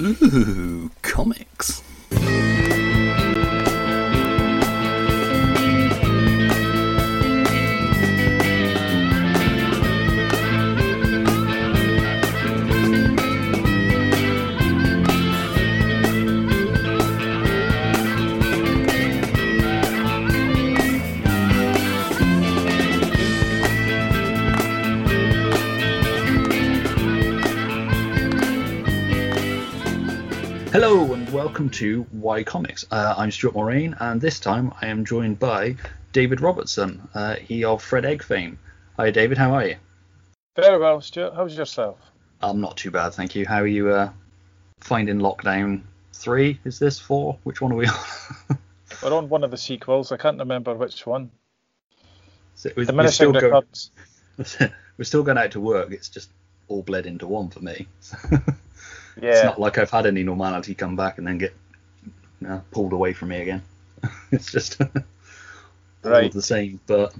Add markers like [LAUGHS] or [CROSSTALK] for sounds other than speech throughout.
Ooh, comics. Welcome to Why Comics. Uh, I'm Stuart Mulrain, and this time I am joined by David Robertson, uh, he of Fred Egg fame. Hi, David. How are you? Very well, Stuart. How's yourself? I'm not too bad, thank you. How are you uh, finding Lockdown Three? Is this four? Which one are we on? [LAUGHS] We're on one of the sequels. I can't remember which one. So we're, we're still going, [LAUGHS] we're still going out to work. It's just all bled into one for me. [LAUGHS] It's not like I've had any normality come back and then get uh, pulled away from me again. [LAUGHS] it's just [LAUGHS] all Right. the same. But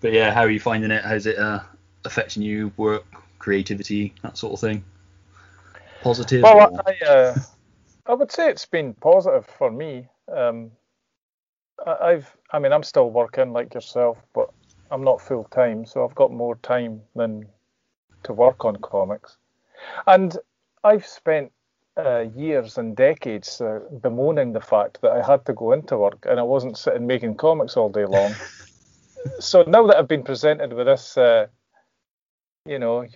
but yeah, how are you finding it? How's it uh, affecting you? Work, creativity, that sort of thing. Positive. Well, or- I, uh, I would say it's been positive for me. Um, I, I've, I mean, I'm still working like yourself, but I'm not full time, so I've got more time than to work on comics. And I've spent uh, years and decades uh, bemoaning the fact that I had to go into work and I wasn't sitting making comics all day long. [LAUGHS] so now that I've been presented with this, uh, you know,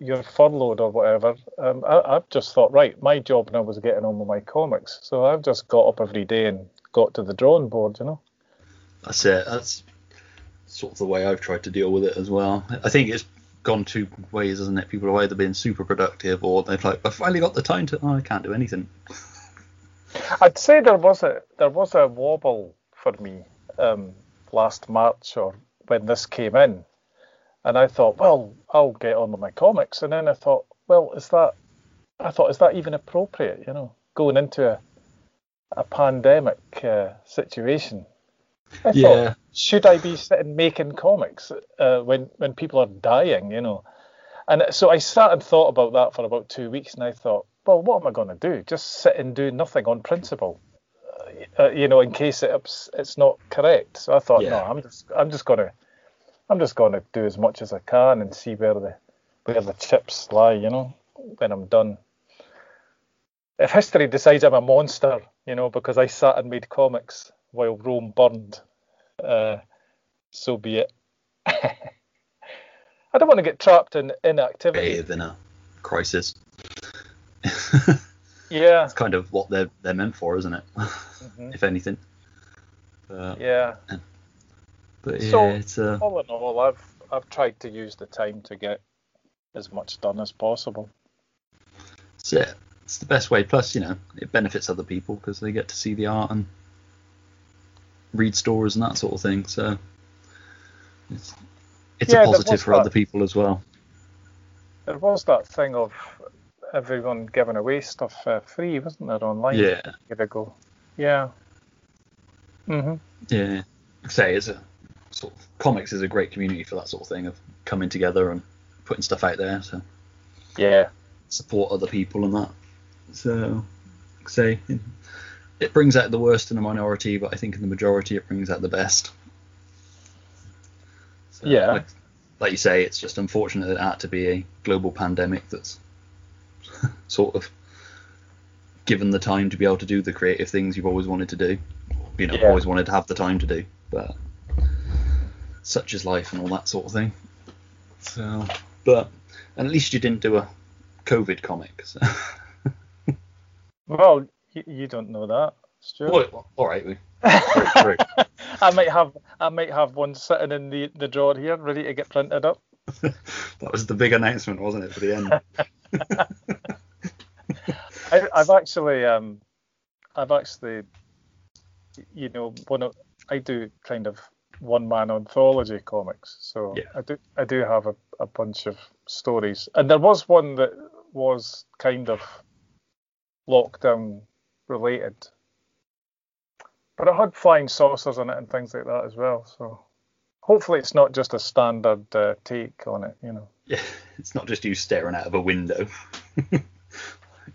you're furloughed or whatever, um, I, I've just thought, right, my job now was getting on with my comics. So I've just got up every day and got to the drawing board, you know. That's it. That's sort of the way I've tried to deal with it as well. I think it's gone two ways, isn't it? People have either been super productive or they've like, I finally got the time to. Oh, I can't do anything. I'd say there was a there was a wobble for me um, last March or when this came in, and I thought, well, I'll get on with my comics, and then I thought, well, is that? I thought, is that even appropriate? You know, going into a a pandemic uh, situation. I Yeah. thought, should I be sitting making comics uh, when when people are dying? You know, and so I sat and thought about that for about two weeks, and I thought, well, what am I going to do? Just sit and do nothing on principle, uh, you know, in case it's it's not correct. So I thought, no, I'm just I'm just gonna I'm just gonna do as much as I can and see where the where the chips lie, you know, when I'm done. If history decides I'm a monster, you know, because I sat and made comics while Rome burned, uh, so be it. [LAUGHS] I don't want to get trapped in inactivity. Bathe in a crisis. [LAUGHS] Yeah, it's kind of what they're they're meant for, isn't it? mhm, [LAUGHS] if anything. But, yeah. but yeah, So- it's uh, All in all, I've I've tried to use the time to get as much done as possible. it's it. It's the best way. Plus, you know, it benefits other people because they get to see the art and read stories and that sort of thing. So it's it's Yeah, a positive for that. other people as well. There was that thing of everyone giving away stuff uh, free, wasn't there, online Yeah, a year ago? Yeah. Mhm. yeah. Say it's a sort of comics is a great community for that sort of thing of coming together and putting stuff out there to Yeah. support other people and that. So, say it brings out the worst in the minority, but I think in the majority it brings out the best. So, Yeah. Like, like you say, it's just unfortunate that it had to be a global pandemic that's [LAUGHS] sort of given the time to be able to do the creative things you've always wanted to do. You know, Yeah. always wanted to have the time to do, but such is life and all that sort of thing. So, but and at least you didn't do a COVID comic. So. [LAUGHS] Well, you, you don't know that, Stuart. Well, all right, [LAUGHS] we true. I might have I might have one sitting in the, the drawer here, ready to get printed up. [LAUGHS] that was the big announcement, wasn't it, for the end? [LAUGHS] I, I've actually, um, I've actually, you know, one of I do kind of one man anthology comics, so Yeah. I do I do have a, a bunch of stories, and there was one that was kind of lockdown related, but it had flying saucers in it and things like that as well. So hopefully it's not just a standard uh, take on it, you know. Yeah, [LAUGHS] it's not just you staring out of a window. [LAUGHS]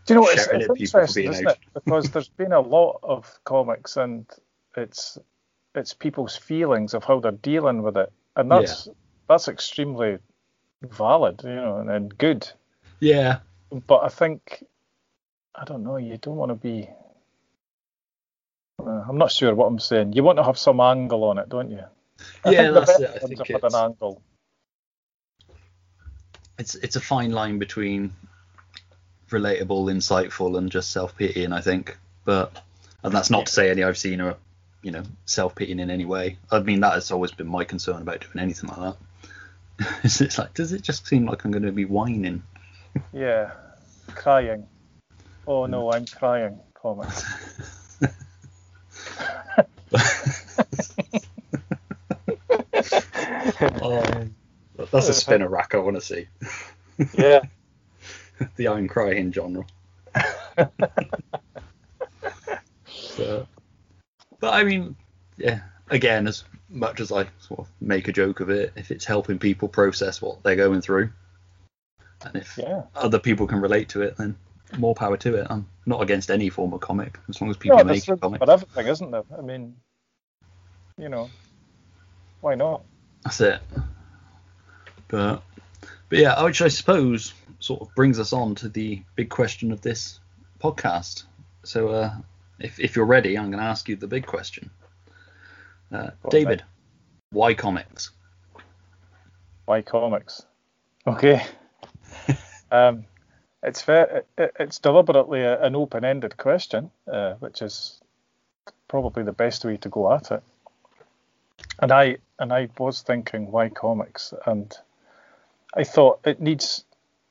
Do you know it's, it's interesting, isn't it? [LAUGHS] Because there's been a lot of comics, and it's it's people's feelings of how they're dealing with it, and that's yeah. that's extremely valid, you know, and, and good. Yeah. But I think I don't know. You don't want to be. Uh, I'm not sure what I'm saying. You want to have some angle on it, don't you? I yeah, that's it. I think it's, an angle. It's it's a fine line between relatable, insightful, and just self pitying. I think, but and that's not to say any I've seen are you know self pitying in any way. I mean that has always been my concern about doing anything like that. [LAUGHS] it's like does it just seem like I'm going to be whining? Yeah, crying. Oh no, I'm crying. Comment. [LAUGHS] oh, that's a spinner rack I want to see. Yeah. [LAUGHS] the I'm crying genre. [LAUGHS] so, but I mean, yeah. Again, as much as I sort of make a joke of it, if it's helping people process what they're going through, and if yeah. other people can relate to it, then more power to it. I'm not against any form of comic as long as people no, make a comic. But everything, isn't there? I mean, you know, why not? That's it. But but yeah, which I suppose sort of brings us on to the big question of this podcast. So uh, if if you're ready, I'm going to ask you the big question. Uh, David, why comics? Why comics? Okay. [LAUGHS] um, it's fair, it's deliberately a, an open-ended question, uh, which is probably the best way to go at it. And I and I was thinking, why comics? And I thought it needs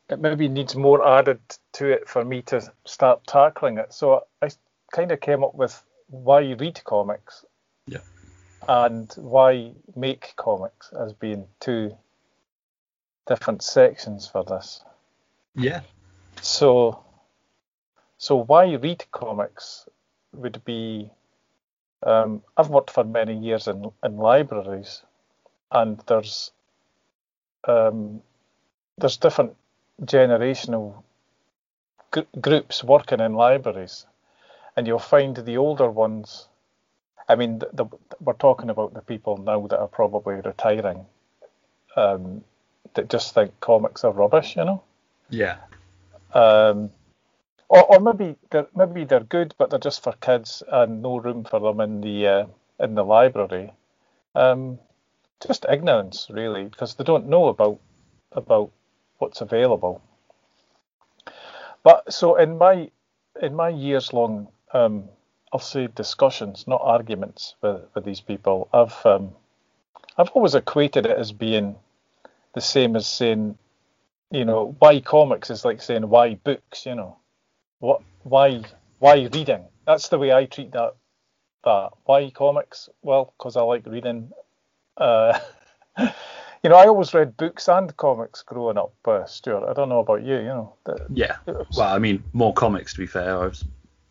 it maybe needs more added to it for me to start tackling it. So I kind of came up with why you read comics. Yeah. And why make comics as being two different sections for this. Yeah. So so why read comics would be um, I've worked for many years in, in libraries and there's um, there's different generational gr- groups working in libraries, and you'll find the older ones. I mean, the, the, we're talking about the people now that are probably retiring, um, that just think comics are rubbish, you know. Yeah. Um, or, or maybe they're maybe they're good, but they're just for kids and no room for them in the uh, in the library. Um, just ignorance, really, because they don't know about about what's available. But so in my in my years long, um, I'll say discussions, not arguments with, with these people. I've um, I've always equated it as being the same as saying, you know, why comics is like saying why books. You know, what why why reading? That's the way I treat that. That why comics? Well, because I like reading. Uh, [LAUGHS] you know, I always read books and comics growing up, uh, Stuart. I don't know about you, you know. The, yeah. Was, well, I mean, more comics to be fair. I was,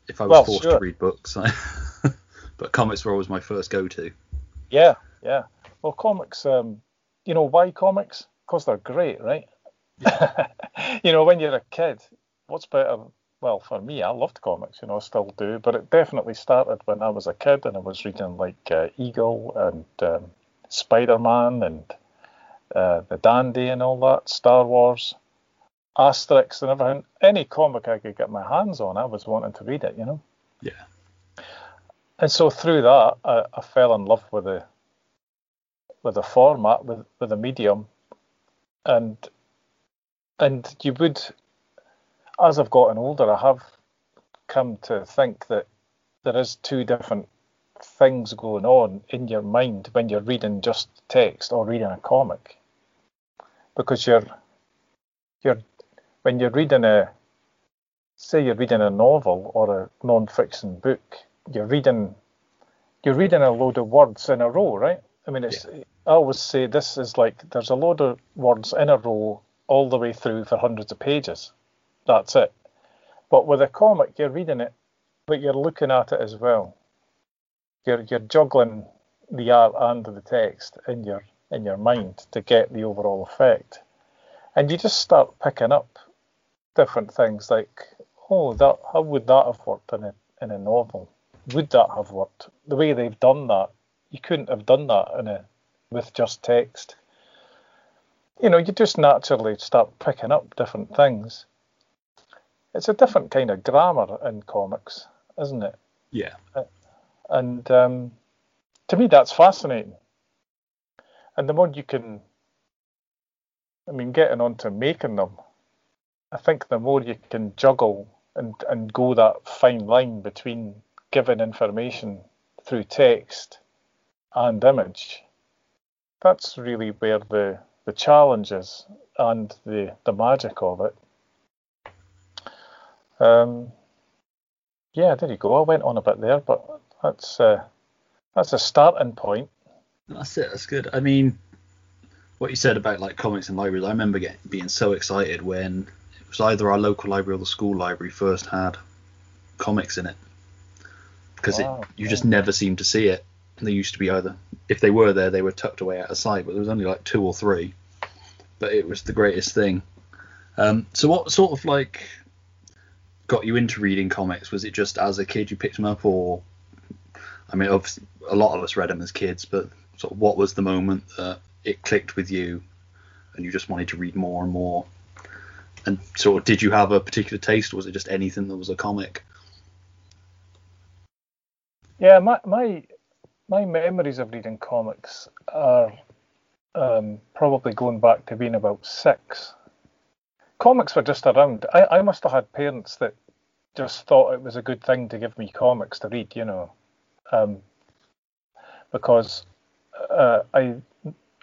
if I was well, forced sure. to read books, I, [LAUGHS] but comics were always my first go-to. Yeah, yeah. Well, comics. Um, you know why comics? Because they're great, right? [LAUGHS] You know, when you're a kid, what's better? Well, for me, I loved comics. You know, I still do. But it definitely started when I was a kid, and I was reading like uh, Eagle and um, Spider-Man and uh, the Dandy and all that, Star Wars, Asterix and everything. Any comic I could get my hands on, I was wanting to read it, you know. Yeah. And so through that, I, I fell in love with the with the format, with with the medium, and and you would, as I've gotten older, I have come to think that there is two different things going on in your mind when you're reading just text or reading a comic because you're you're when you're reading a say you're reading a novel or a non-fiction book you're reading you're reading a load of words in a row right i mean it's yeah. i always say this is like there's a load of words in a row all the way through for hundreds of pages that's it but with a comic you're reading it but you're looking at it as well you're you're juggling the art and the text in your in your mind to get the overall effect. And you just start picking up different things like, oh, that how would that have worked in a in a novel? Would that have worked? The way they've done that, you couldn't have done that in a with just text. You know, you just naturally start picking up different things. It's a different kind of grammar in comics, isn't it? Yeah. And um, to me, that's fascinating. And the more you can, I mean, getting on to making them, I think the more you can juggle and, and go that fine line between giving information through text and image, that's really where the, the challenges and the, the magic of it. Um, yeah, there you go. I went on a bit there, but that's uh, that's a starting point. That's it. That's good. I mean, what you said about like comics and libraries, I remember getting being so excited when it was either our local library or the school library first had comics in it because Wow, it you yeah. just never seemed to see it. They used to be either if they were there, they were tucked away out of sight, but there was only like two or three. But it was the greatest thing. Um, so what sort of like got you into reading comics? Was it just as a kid you picked them up, or I mean, obviously, a lot of us read them as kids, but sort of what was the moment that it clicked with you and you just wanted to read more and more? And sort of, did you have a particular taste, or was it just anything that was a comic? Yeah, my my my memories of reading comics are um, probably going back to being about six. Comics were just around. I, I must have had parents that just thought it was a good thing to give me comics to read, you know, um, because uh, I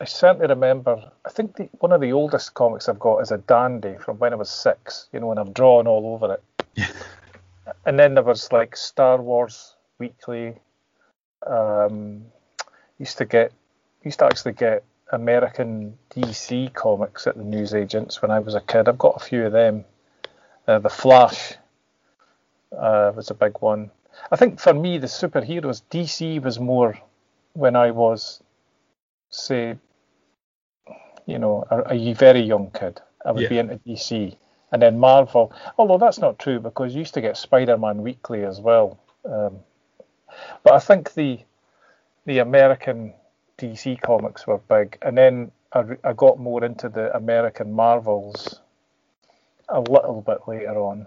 I certainly remember. I think the, one of the oldest comics I've got is a Dandy from when I was six, you know, and I've drawn all over it. [LAUGHS] and then there was like Star Wars Weekly. Um, used to get used to actually get American DC comics at the newsagents when I was a kid. I've got a few of them. Uh, the Flash uh, was a big one. I think for me, the superheroes DC was more when I was, say, you know, a, a very young kid. I would Yeah. be into DC, and then Marvel. Although that's not true because you used to get Spider-Man Weekly as well. Um, but I think the the American DC comics were big, and then I, I got more into the American Marvels a little bit later on.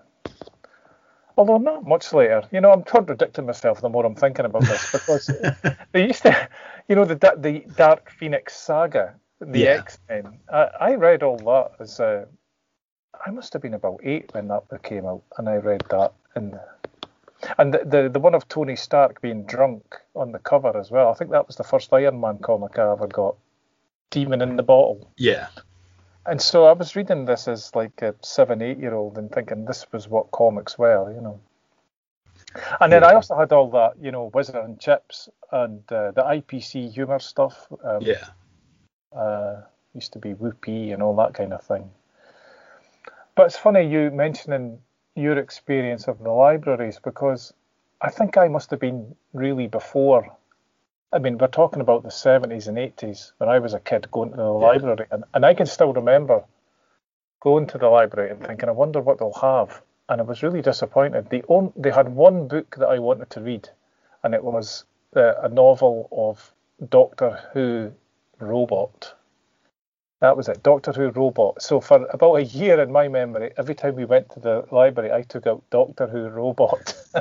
Although not much later. You know, I'm contradicting myself the more I'm thinking about this because [LAUGHS] they used to, you know, the the Dark Phoenix saga, the Yeah. X Men. I, I read all that as a. I must have been about eight when that came out, and I read that and and the, the the one of Tony Stark being drunk on the cover as well. I think that was the first Iron Man comic I ever got. Demon in the Bottle. Yeah, And so I was reading this as like a seven, eight year old and thinking this was what comics were, you know. And then I also had all that, you know, Whizzer and Chips and uh, the IPC humor stuff. Um, yeah, uh, used to be Whoopee and all that kind of thing. But it's funny you mentioning your experience of the libraries because I think I must have been really before. I mean, we're talking about the 70s and 80s when I was a kid going to the library, and, and I can still remember going to the library and thinking, I wonder what they'll have. And I was really disappointed. They, on, they had one book that I wanted to read, and it was uh, a novel of Doctor Who Robot. That was it, Doctor Who Robot. So for about a year in my memory, every time we went to the library, I took out Doctor Who Robot. [LAUGHS]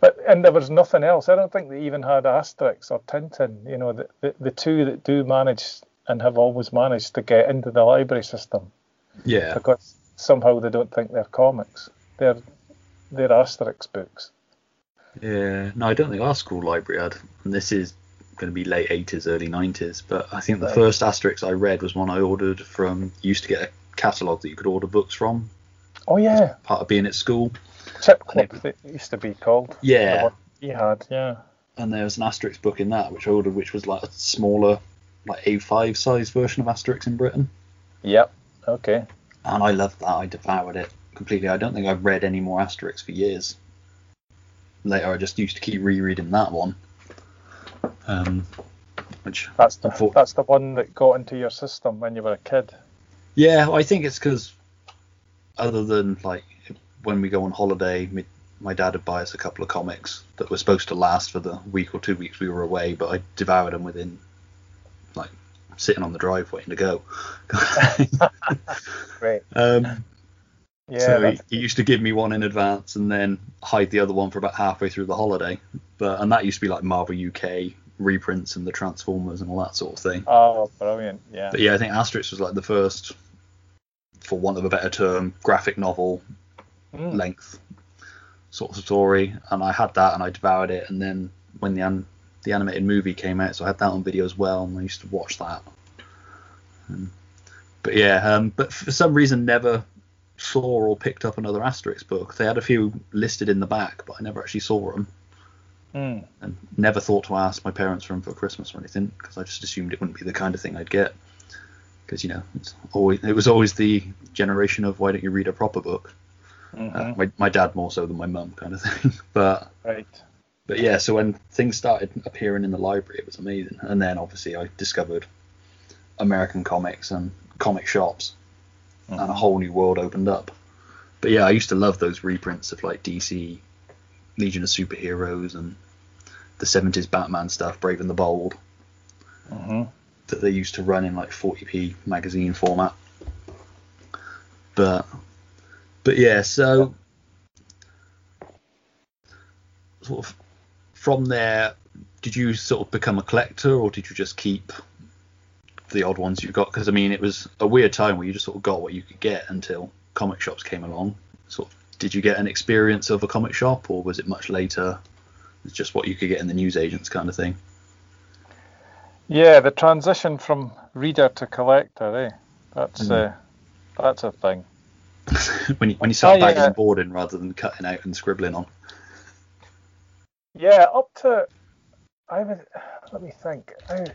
but and there was nothing else. I don't think they even had Asterix or Tintin. You know, the, the, the two that do manage and have always managed to get into the library system yeah. because somehow they don't think they're comics. They're they're Asterix books. Yeah, no, I don't think our school library had. And this is going to be late 80s, early 90s. But I think the first Asterix I read was one I ordered from. Used to get a catalogue that you could order books from, Oh yeah, part of being at school. And Clip it used to be called. Yeah. He had, yeah. And there was an Asterix book in that which I ordered, which was like a smaller, like A5 size version of Asterix in Britain. Yep. Okay. And I loved that. I devoured it completely. I don't think I've read any more Asterix for years. Later, I just used to keep rereading that one. Um, which That's the that's the one that got into your system when you were a kid. Yeah, I think it's because other than like when we go on holiday, my, my dad would buy us a couple of comics that were supposed to last for the week or two weeks we were away, but I devoured them within like sitting on the drive waiting to go. [LAUGHS] Great. um, Yeah. so he, he used to give me one in advance and then hide the other one for about halfway through the holiday. But and that used to be like Marvel UK reprints and the Transformers and all that sort of thing. oh, brilliant. Yeah. But yeah, I think Asterix was like the first, for want of a better term, graphic novel Mm. length sort of story, and I had that and I devoured it. And then when the an- the animated movie came out, so I had that on video as well, and I used to watch that. Um, but yeah, um, but for some reason never saw or picked up another Asterix book. They had a few listed in the back, but I never actually saw them, Mm. and never thought to ask my parents for them for Christmas or anything because I just assumed it wouldn't be the kind of thing I'd get. Because you know, it's always it was always the generation of why don't you read a proper book. Mhm. Uh, my, my dad more so than my mum, kind of thing. [LAUGHS] but right. but yeah, so when things started appearing in the library, it was amazing. And then obviously I discovered American comics and comic shops, and a whole new world opened up. But yeah, I used to love those reprints of like DC, Legion of Superheroes, and the 70s Batman stuff, Brave and the Bold, hmm that they used to run in like 40p magazine format. But but yeah, so sort of from there, did you sort of become a collector, or did you just keep the odd ones you got? Because I mean, it was a weird time where you just sort of got what you could get until comic shops came along. Sort of, did you get an experience of a comic shop, or was it much later? It's just what you could get in the newsagents kind of thing. Yeah, the transition from reader to collector, eh? That's Mm. uh, that's a thing. [LAUGHS] when you when you start Oh, bagging yeah. and boarding rather than cutting out and scribbling on. Yeah, up to I would let me think. I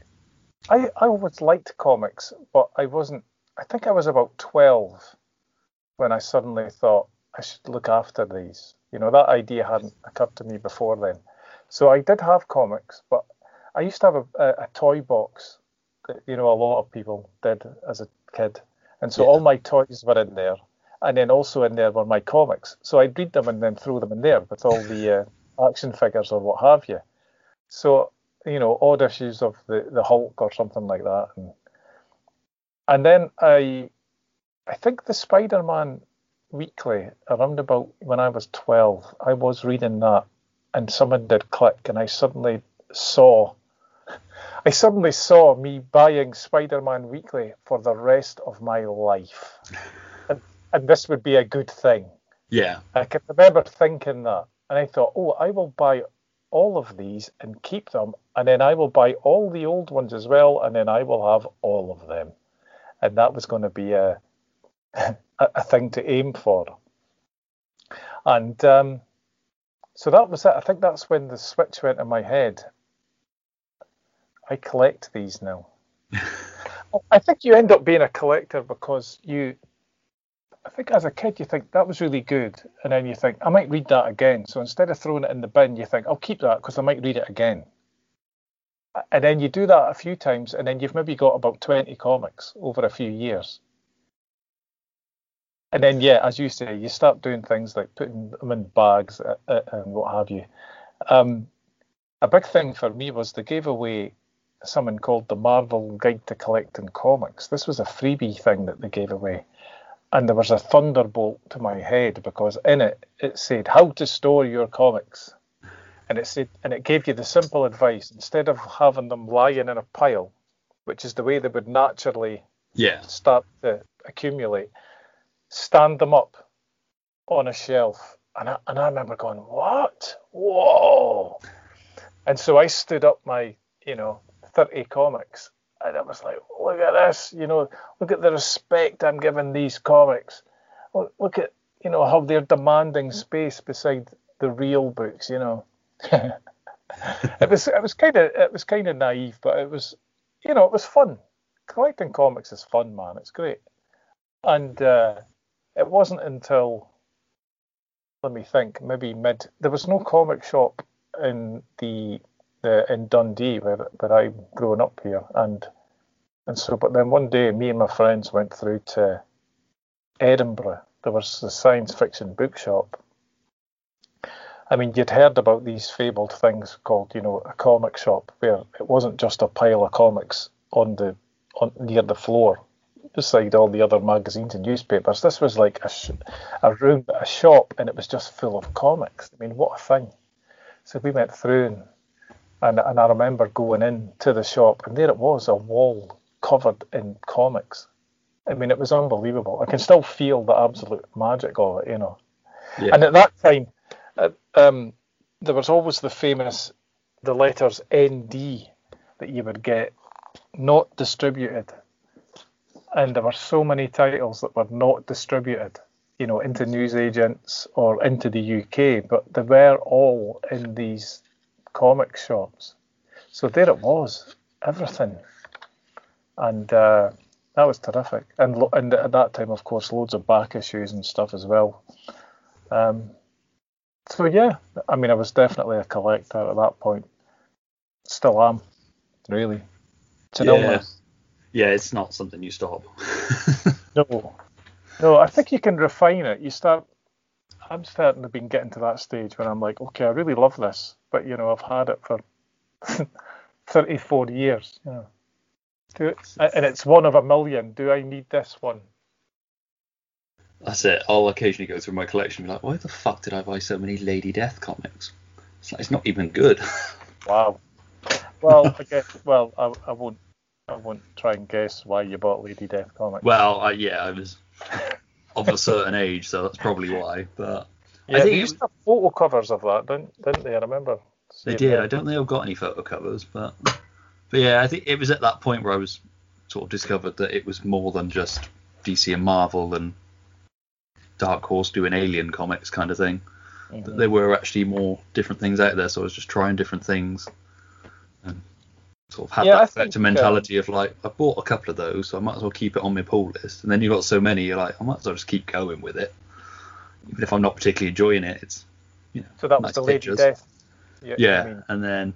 I I always liked comics, but I wasn't. I think I was about twelve when I suddenly thought I should look after these. You know, that idea hadn't occurred to me before then. So I did have comics, but I used to have a, a, a toy box that you know a lot of people did as a kid, and so Yeah. all my toys were in there, and then also in there were my comics. So I'd read them and then throw them in there with all the uh, action figures or what have you. So you know, odd issues of the the Hulk or something like that, and and then I I think the Spider-Man weekly around about when I was twelve, I was reading that, and someone did click, and I suddenly saw. I suddenly saw me buying Spider-Man Weekly for the rest of my life, and, and this would be a good thing. Yeah, I can remember thinking that, and I thought, oh, I will buy all of these and keep them, and then I will buy all the old ones as well, and then I will have all of them, and that was going to be a a, a thing to aim for. And um, so that was it. I think that's when the switch went in my head. I collect these now. [LAUGHS] I think you end up being a collector because you I think as a kid you think that was really good, and then you think I might read that again. So instead of throwing it in the bin, you think I'll keep that because I might read it again. And then you do that a few times, and then you've maybe got about twenty comics over a few years. And then yeah, as you say, you start doing things like putting them in bags uh, uh, and what have you. Um, a big thing for me was they gave away something called the Marvel Guide to Collecting Comics. This was a freebie thing that they gave away and there was a thunderbolt to my head because in it it said how to store your comics and it said and it gave you the simple advice instead of having them lying in a pile which is the way they would naturally yeah, start to accumulate stand them up on a shelf and I, and I remember going what whoa and so I stood up my you know 30 comics and I was like, look at this, you know, look at the respect I'm giving these comics. Look, look at, you know, how they're demanding space beside the real books, you know. [LAUGHS] it was it was kind of it was kind of naive, but it was, you know, it was fun. Collecting comics is fun, man. It's great. And uh, it wasn't until let me think, maybe mid. There was no comic shop in the the in Dundee where where I growing up here, and and so. But then one day, me and my friends went through to Edinburgh there was the science fiction bookshop. I mean, you'd heard about these fabled things called, you know, a comic shop, where it wasn't just a pile of comics on the on near the floor, beside all the other magazines and newspapers. This was like a, sh- a room, a shop, and it was just full of comics. I mean, what a thing! So we went through and and, and I remember going in to the shop, and there it was, a wall covered in comics. I mean, it was unbelievable. I can still feel the absolute magic of it, you know. Yeah. And at that time, uh, um, there was always the famous, the letters ND that you would get not distributed. And there were so many titles that were not distributed, you know, into newsagents or into the UK, but they were all in these comic shops. So there it was, everything. And uh, that was terrific. And lo- and at that time, of course, loads of back issues and stuff as well. Um, so yeah, I mean, I was definitely a collector at that point. Still am, really. It's an Yeah. Yeah, it's not something you stop. [LAUGHS] No, no. I think you can refine it. You start. I'm starting to be getting to that stage where I'm like, okay, I really love this, but you know, I've had it for [LAUGHS] 34 years. You know, Do it, and it's one of a million. Do I need this one? That's it. I'll occasionally go through my collection and be like, why the fuck did I buy so many Lady Death comics? It's like it's not even good. [LAUGHS] Wow. Well, I guess. Well, I, I won't. I won't try and guess why you bought Lady Death comics. well, I, yeah, I was of a certain age, so that's probably why. But yeah, I think they used to have photo covers of that, didn't, didn't they? I remember. They did. I don't think I've got any photo covers, but but yeah, I think it was at that point where I was sort of discovered that it was more than just DC and Marvel and Dark Horse doing Alien comics kind of thing. Mhm. That there were actually more different things out there, so I was just trying different things sort of had Yeah, that vector mentality of like I bought a couple of those, so I might as well keep it on my pull list. And then you've got so many, you're like I might as well just keep going with it, even if I'm not particularly enjoying it. It's you know So that was nice the Lady pictures. Death. Yeah. Yeah, I mean, and then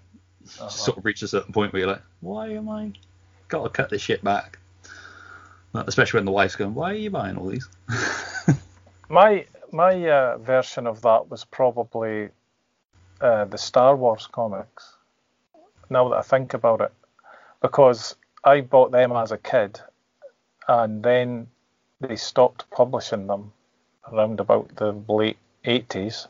uh-huh. sort of reach a certain point where you're like, why am I got to cut this shit back? Especially when the wife's going, why are you buying all these? [LAUGHS] My my uh, version of that was probably uh, the Star Wars comics. Now that I think about it, because I bought them as a kid, and then they stopped publishing them around about the late eighties.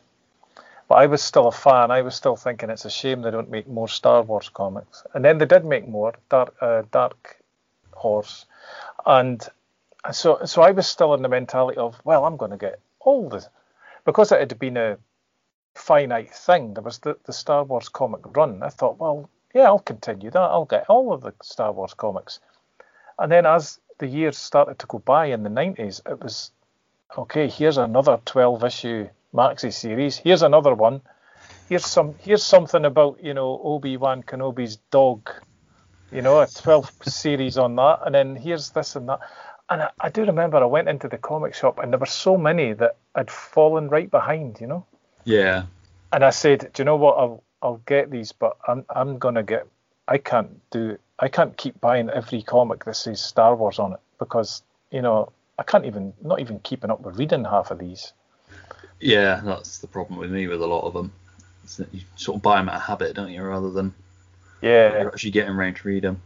But I was still a fan. I was still thinking it's a shame they don't make more Star Wars comics. And then they did make more Dark uh, Dark Horse, and so so I was still in the mentality of well I'm going to get all the because it had been a finite thing. There was the, the Star Wars comic run. I thought well yeah I'll continue that. I'll get all of the Star Wars comics. And then as the years started to go by in the 90s, it was okay. Here's another 12 issue maxi series. Here's another one. Here's some. Here's something about you know Obi Wan Kenobi's dog. You know, a 12 [LAUGHS] series on that, and then here's this and that. And I, I do remember I went into the comic shop, and there were so many that I'd fallen right behind. You know, Yeah, and I said, do you know what? I'll I'll get these, but I'm I'm gonna get. I can't do. I can't keep buying every comic that says Star Wars on it because you know I can't even not even keeping up with reading half of these. yeah, that's the problem with me with a lot of them. You sort of buy them out of habit, don't you, rather than Yeah, you're actually getting around to read them.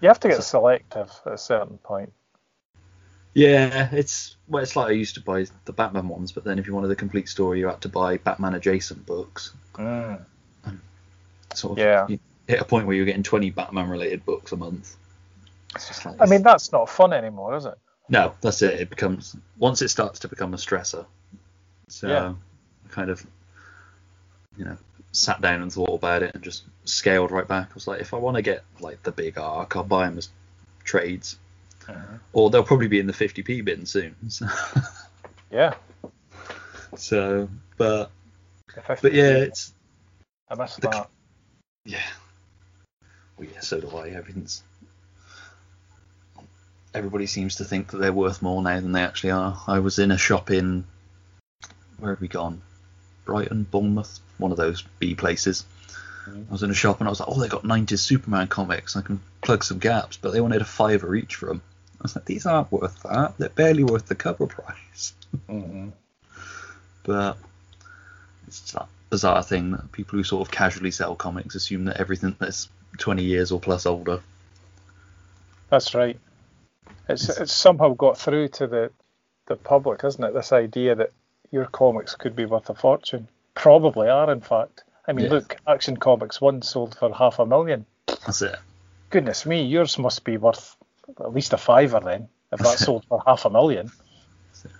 you have to get selective at a certain point. Yeah, it's well, it's like I used to buy the Batman ones, but then if you wanted the complete story, you had to buy Batman adjacent books. Mm. Sort of, Yeah. hit a point where you're getting 20 Batman related books a month. It's just like I mean, that's not fun anymore, is it? No, that's it. It becomes once it starts to become a stressor. So Yeah. I kind of, you know, sat down and thought about it and just scaled right back. I was like, if I want to get like the big arc, I'll buy them as trades, uh-huh. or they'll probably be in the 50p bin soon. [LAUGHS] So, Yeah. so but but yeah, it's I missed the-. Yeah. Well, yeah, so do I. Everything's. Everybody seems to think that they're worth more now than they actually are. I was in a shop in. Where have we gone? Brighton, Bournemouth, one of those B places. Mhm. I was in a shop and I was like, oh, they got 90s Superman comics. I can plug some gaps, but they wanted a fiver each for them. I was like, these aren't worth that. They're barely worth the cover price. Mm-hmm. [LAUGHS] But it's just that bizarre thing that people who sort of casually sell comics assume that everything that's 20 years or plus older. That's right. It's it's somehow got through to the the public, isn't it? This idea that your comics could be worth a fortune. Probably are, in fact. I mean, Yeah. look, Action Comics one sold for half a million. That's it. Goodness me, yours must be worth at least a fiver then, if that [LAUGHS] sold for half a million.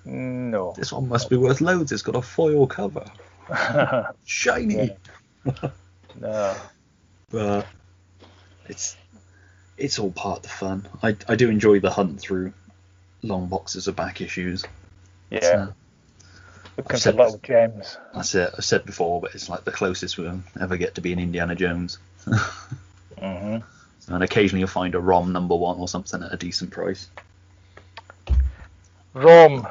No. This one must be worth loads. It's got a foil cover. [LAUGHS] Shiny. [LAUGHS] no. But it's it's all part of the fun. I, I do enjoy the hunt through long boxes of back issues. Yeah. So, Looking for little gems. that's it. I said before, but it's like the closest we'll ever get to being Indiana Jones. [LAUGHS] hmm and occasionally you'll find a ROM number one or something at a decent price. Rom.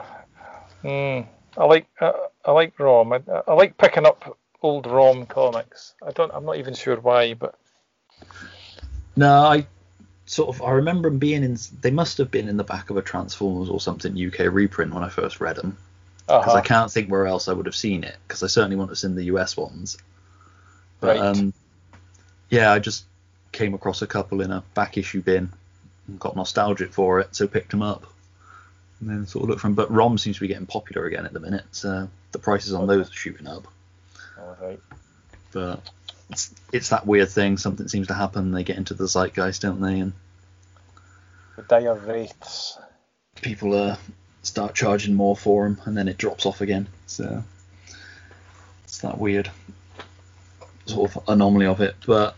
Mm, I like uh, I like Rom. I, I like picking up old Rom comics. I don't. I'm not even sure why, but No, I sort of I remember them being in. They must have been in the back of a Transformers or something UK reprint when I first read them. Because uh I can't think where else I would have seen it. Because I certainly wouldn't have seen the US ones. But Right. um, yeah, I just came across a couple in a back issue bin and got nostalgic for it, so picked them up. And then sort of looked from. But ROM seems to be getting popular again at the minute. So the prices on those are shooting up. all right. But it's, it's that weird thing. Something seems to happen. They get into the zeitgeist, don't they? And The Dire Wraiths. people uh, start charging more for them, and then it drops off again. So it's that weird sort of anomaly of it. But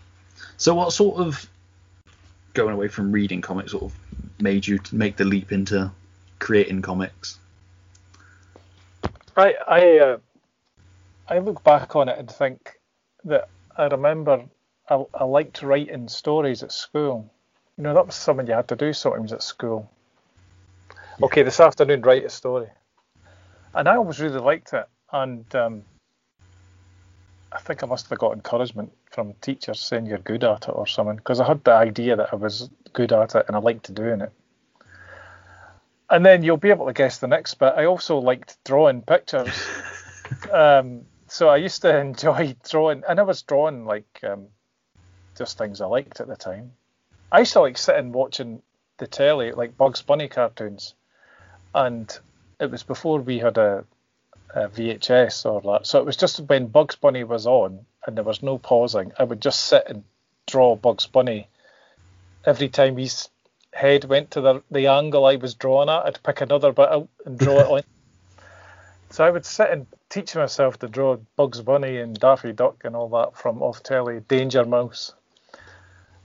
so, what sort of going away from reading comics sort of made you make the leap into creating comics? I I uh, I look back on it and think that I remember I, I liked writing stories at school. You know, that was something you had to do sometimes at school. Okay, this afternoon write a story, and I always really liked it. And um, I think I must have got encouragement from teachers saying you're good at it or something, because I had the idea that I was good at it and I liked doing it. And then you'll be able to guess the next bit. I also liked drawing pictures. [LAUGHS] um, so I used to enjoy [LAUGHS] drawing, and I was drawing like um, just things I liked at the time. I used to like sitting watching the telly, like Bugs Bunny cartoons, and it was before we had a, a VHS or that. So it was just when Bugs Bunny was on and there was no pausing. I would just sit and draw Bugs Bunny every time his head went to the the angle I was drawing at. I'd pick another bit out and draw it [LAUGHS] on. So I would sit and teach myself to draw Bugs Bunny and Daffy Duck and all that from off telly, Danger Mouse,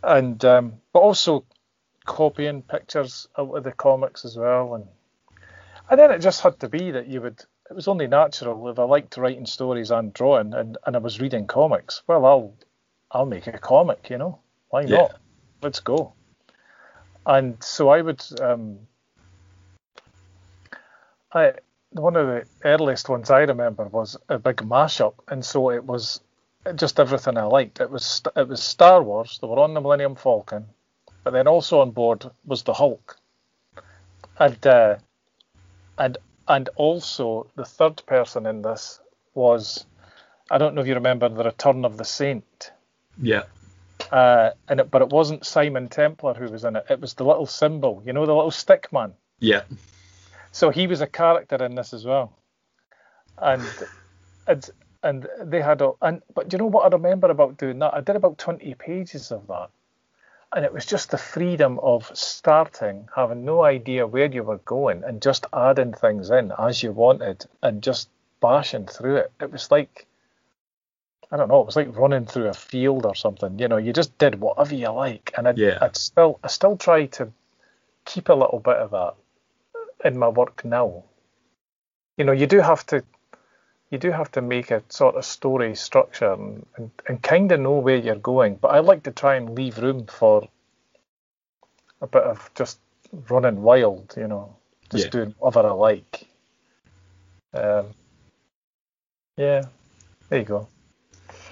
and um, but also copying pictures out of the comics as well, and and then it just had to be that you would. It was only natural if I liked writing stories and drawing, and, and I was reading comics. Well, I'll I'll make a comic, you know. Why Yeah. not? Let's go. And so I would. Um, I one of the earliest ones I remember was a big mashup, and so it was just everything I liked. It was it was Star Wars. They were on the Millennium Falcon, but then also on board was the Hulk, and uh, and and also the third person in this was I don't know if you remember the Return of the Saint. Yeah. Uh, and it, but it wasn't Simon Templar who was in it. It was the little symbol, you know, the little stick man. Yeah. So he was a character in this as well, and and and they had a and but do you know what I remember about doing that? I did about twenty pages of that, and it was just the freedom of starting, having no idea where you were going, and just adding things in as you wanted, and just bashing through it. It was like I don't know, it was like running through a field or something. You know, you just did whatever you like, and I'd, Yeah. I'd still I still try to keep a little bit of that in my work now. You know, you do have to you do have to make a sort of story structure and, and, and kind of know where you're going. But I like to try and leave room for a bit of just running wild, you know, just Yeah. doing whatever I like. Um, yeah, there you go.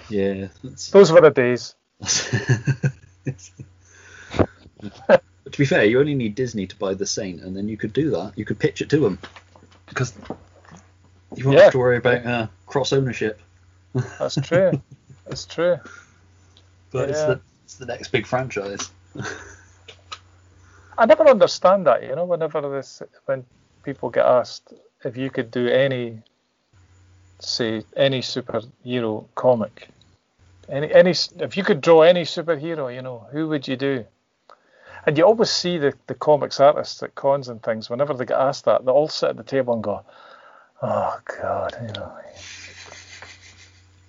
Yeah. Those were the days. [LAUGHS] to be fair, you only need Disney to buy the Saint, and then you could do that. You could pitch it to them because you won't Yeah. have to worry about uh, cross ownership. That's true. That's true. But it's the it's the next big franchise. I never understand that. You know, whenever this when people get asked if you could do any, say, any superhero comic, any any if you could draw any superhero, you know, who would you do? And you always see the, the comics artists at cons and things, whenever they get asked that, they all sit at the table and go, "Oh God," you know.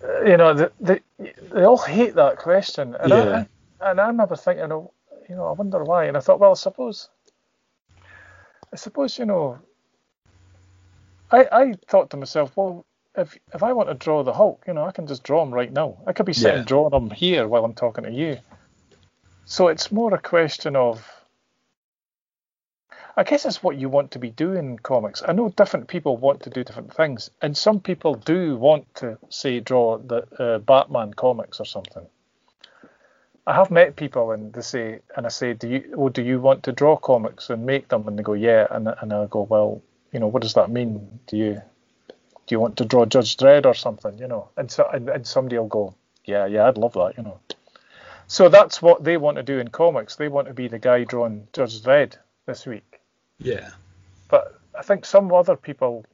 Uh, You know, they, they, they all hate that question, and Yeah. I, and I remember thinking, oh, you know, I wonder why. And I thought, well, I suppose, I suppose, you know, I I thought to myself, well, if if I want to draw the Hulk, you know, I can just draw him right now. I could be sitting Yeah. drawing him here while I'm talking to you. So it's more a question of, I guess it's what you want to be doing in comics. I know different people want to do different things, and some people do want to say draw the uh, Batman comics or something. I have met people and they say, and I say, do you, well, do you want to draw comics and make them? And they go, yeah. And and I go, well, you know, what does that mean? Do you do you want to draw Judge Dredd or something? You know, and so and, and somebody will go, yeah, yeah, I'd love that. You know. So that's what they want to do in comics. They want to be the guy drawing Judge Dredd this week. Yeah. But I think some other people,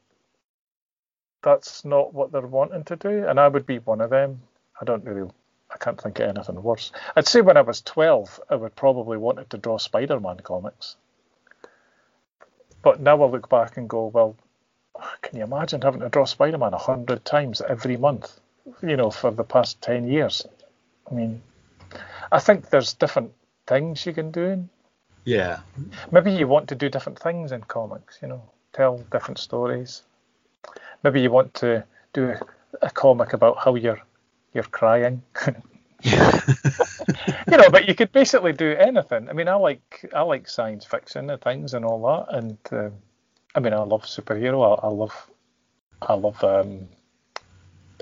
that's not what they're wanting to do, and I would be one of them. I don't really, I can't think of anything worse. I'd say when I was 12, I would probably wanted to draw Spider-Man comics. But now I look back and go, well, can you imagine having to draw Spider-Man a hundred times every month? You know, for the past 10 years. I mean, I think there's different things you can do Yeah. maybe you want to do different things in comics, you know, tell different stories. Maybe you want to do a, comic about how you're you're crying. [LAUGHS] you know, but you could basically do anything. I mean, I like I like science fiction and things and all that, and um, I mean, I love superhero. I, I love I love um,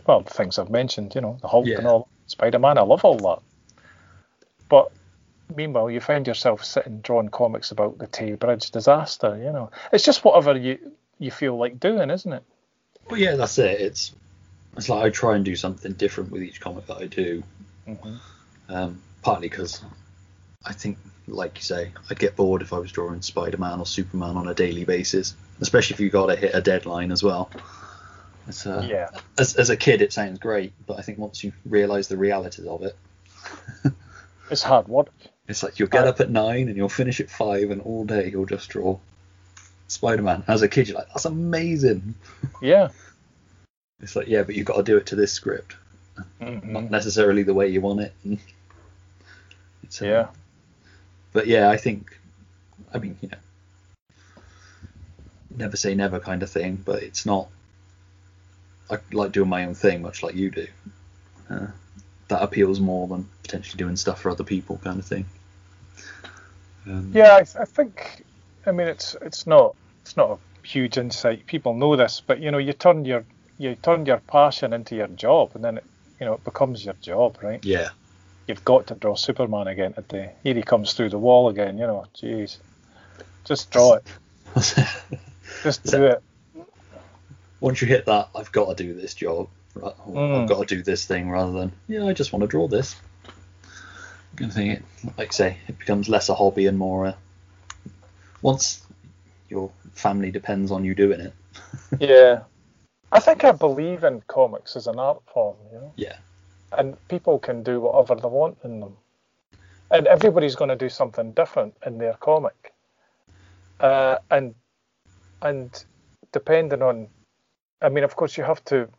well the things I've mentioned. You know, the Hulk and all, Spider Man. I love all that. But meanwhile, you find yourself sitting drawing comics about the Tay Bridge disaster. You know, it's just whatever you you feel like doing, isn't it? Well, yeah, that's it. It's it's like I try and do something different with each comic that I do. Mm-hmm. Um, partly because I think, like you say, I'd get bored if I was drawing Spider-Man or Superman on a daily basis, especially if you got to hit a deadline as well. It's, uh, Yeah. As, as a kid, it sounds great, but I think once you realise the realities of it, [LAUGHS] It's hard work. it's like you'll get Uh, up at nine and you'll finish at five, and all day you'll just draw Spider-Man. As a kid, you're like, that's amazing. [LAUGHS] Yeah. It's like, yeah, but you've got to do it to this script, Mhm. not necessarily the way you want it. [LAUGHS] It's, uh, Yeah. But yeah, I think, I mean, you know, never say never kind of thing, but it's not. I like doing my own thing, much like you do. Uh, that appeals more than potentially doing stuff for other people, kind of thing. Um, Yeah, I, I think. I mean, it's it's not it's not a huge insight. People know this, but you know, you turn your you turn your passion into your job, and then it you know it becomes your job, right? Yeah. You've got to draw Superman again today. Here he comes through the wall again. You know, jeez, just draw it. [LAUGHS] Just do it. Once you hit that, I've got to do this job. Right? Mm. I've got to do this thing rather than, yeah, I just want to draw this. Of thing. It, like I say, it becomes less a hobby and more a. Once your family depends on you doing it. [LAUGHS] Yeah, I think I believe in comics as an art form. You know. Yeah. And people can do whatever they want in them. And everybody's going to do something different in their comic. Uh, and and depending on, I mean, of course, you have to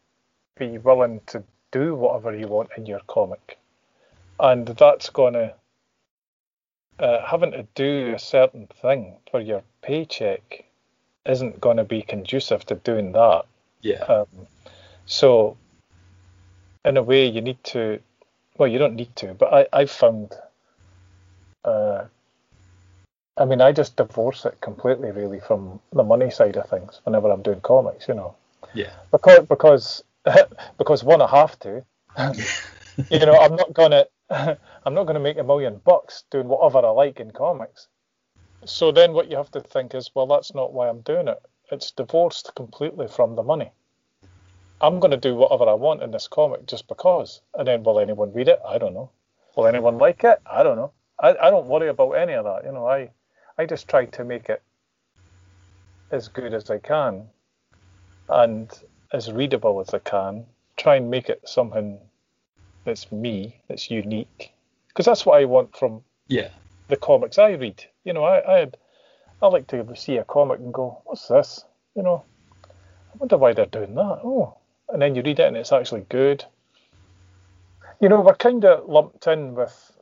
be willing to do whatever you want in your comic, and that's going to uh, having to do a certain thing for your paycheck isn't going to be conducive to doing that. Yeah. Um, so, in a way, you need to. Well, you don't need to, but I, I've found. Uh, I mean, I just divorce it completely, really, from the money side of things. Whenever I'm doing comics, you know, Yeah. because because [LAUGHS] because one, I have to. [LAUGHS] you know, I'm not gonna. [LAUGHS] I'm not gonna make a million bucks doing whatever I like in comics. So then what you have to think is, well, that's not why I'm doing it. It's divorced completely from the money. I'm going to do whatever I want in this comic just because. And then will anyone read it? I don't know. Will anyone like it? I don't know. I, I don't worry about any of that. You know, I I just try to make it as good as I can and as readable as I can. Try and make it something that's me, that's unique. Because that's what I want from Yeah. the comics I read. You know, I, I had I like to see a comic and go, What's this? You know, I wonder why they're doing that. Oh. And then you read it and it's actually good. You know, we're kind of lumped in with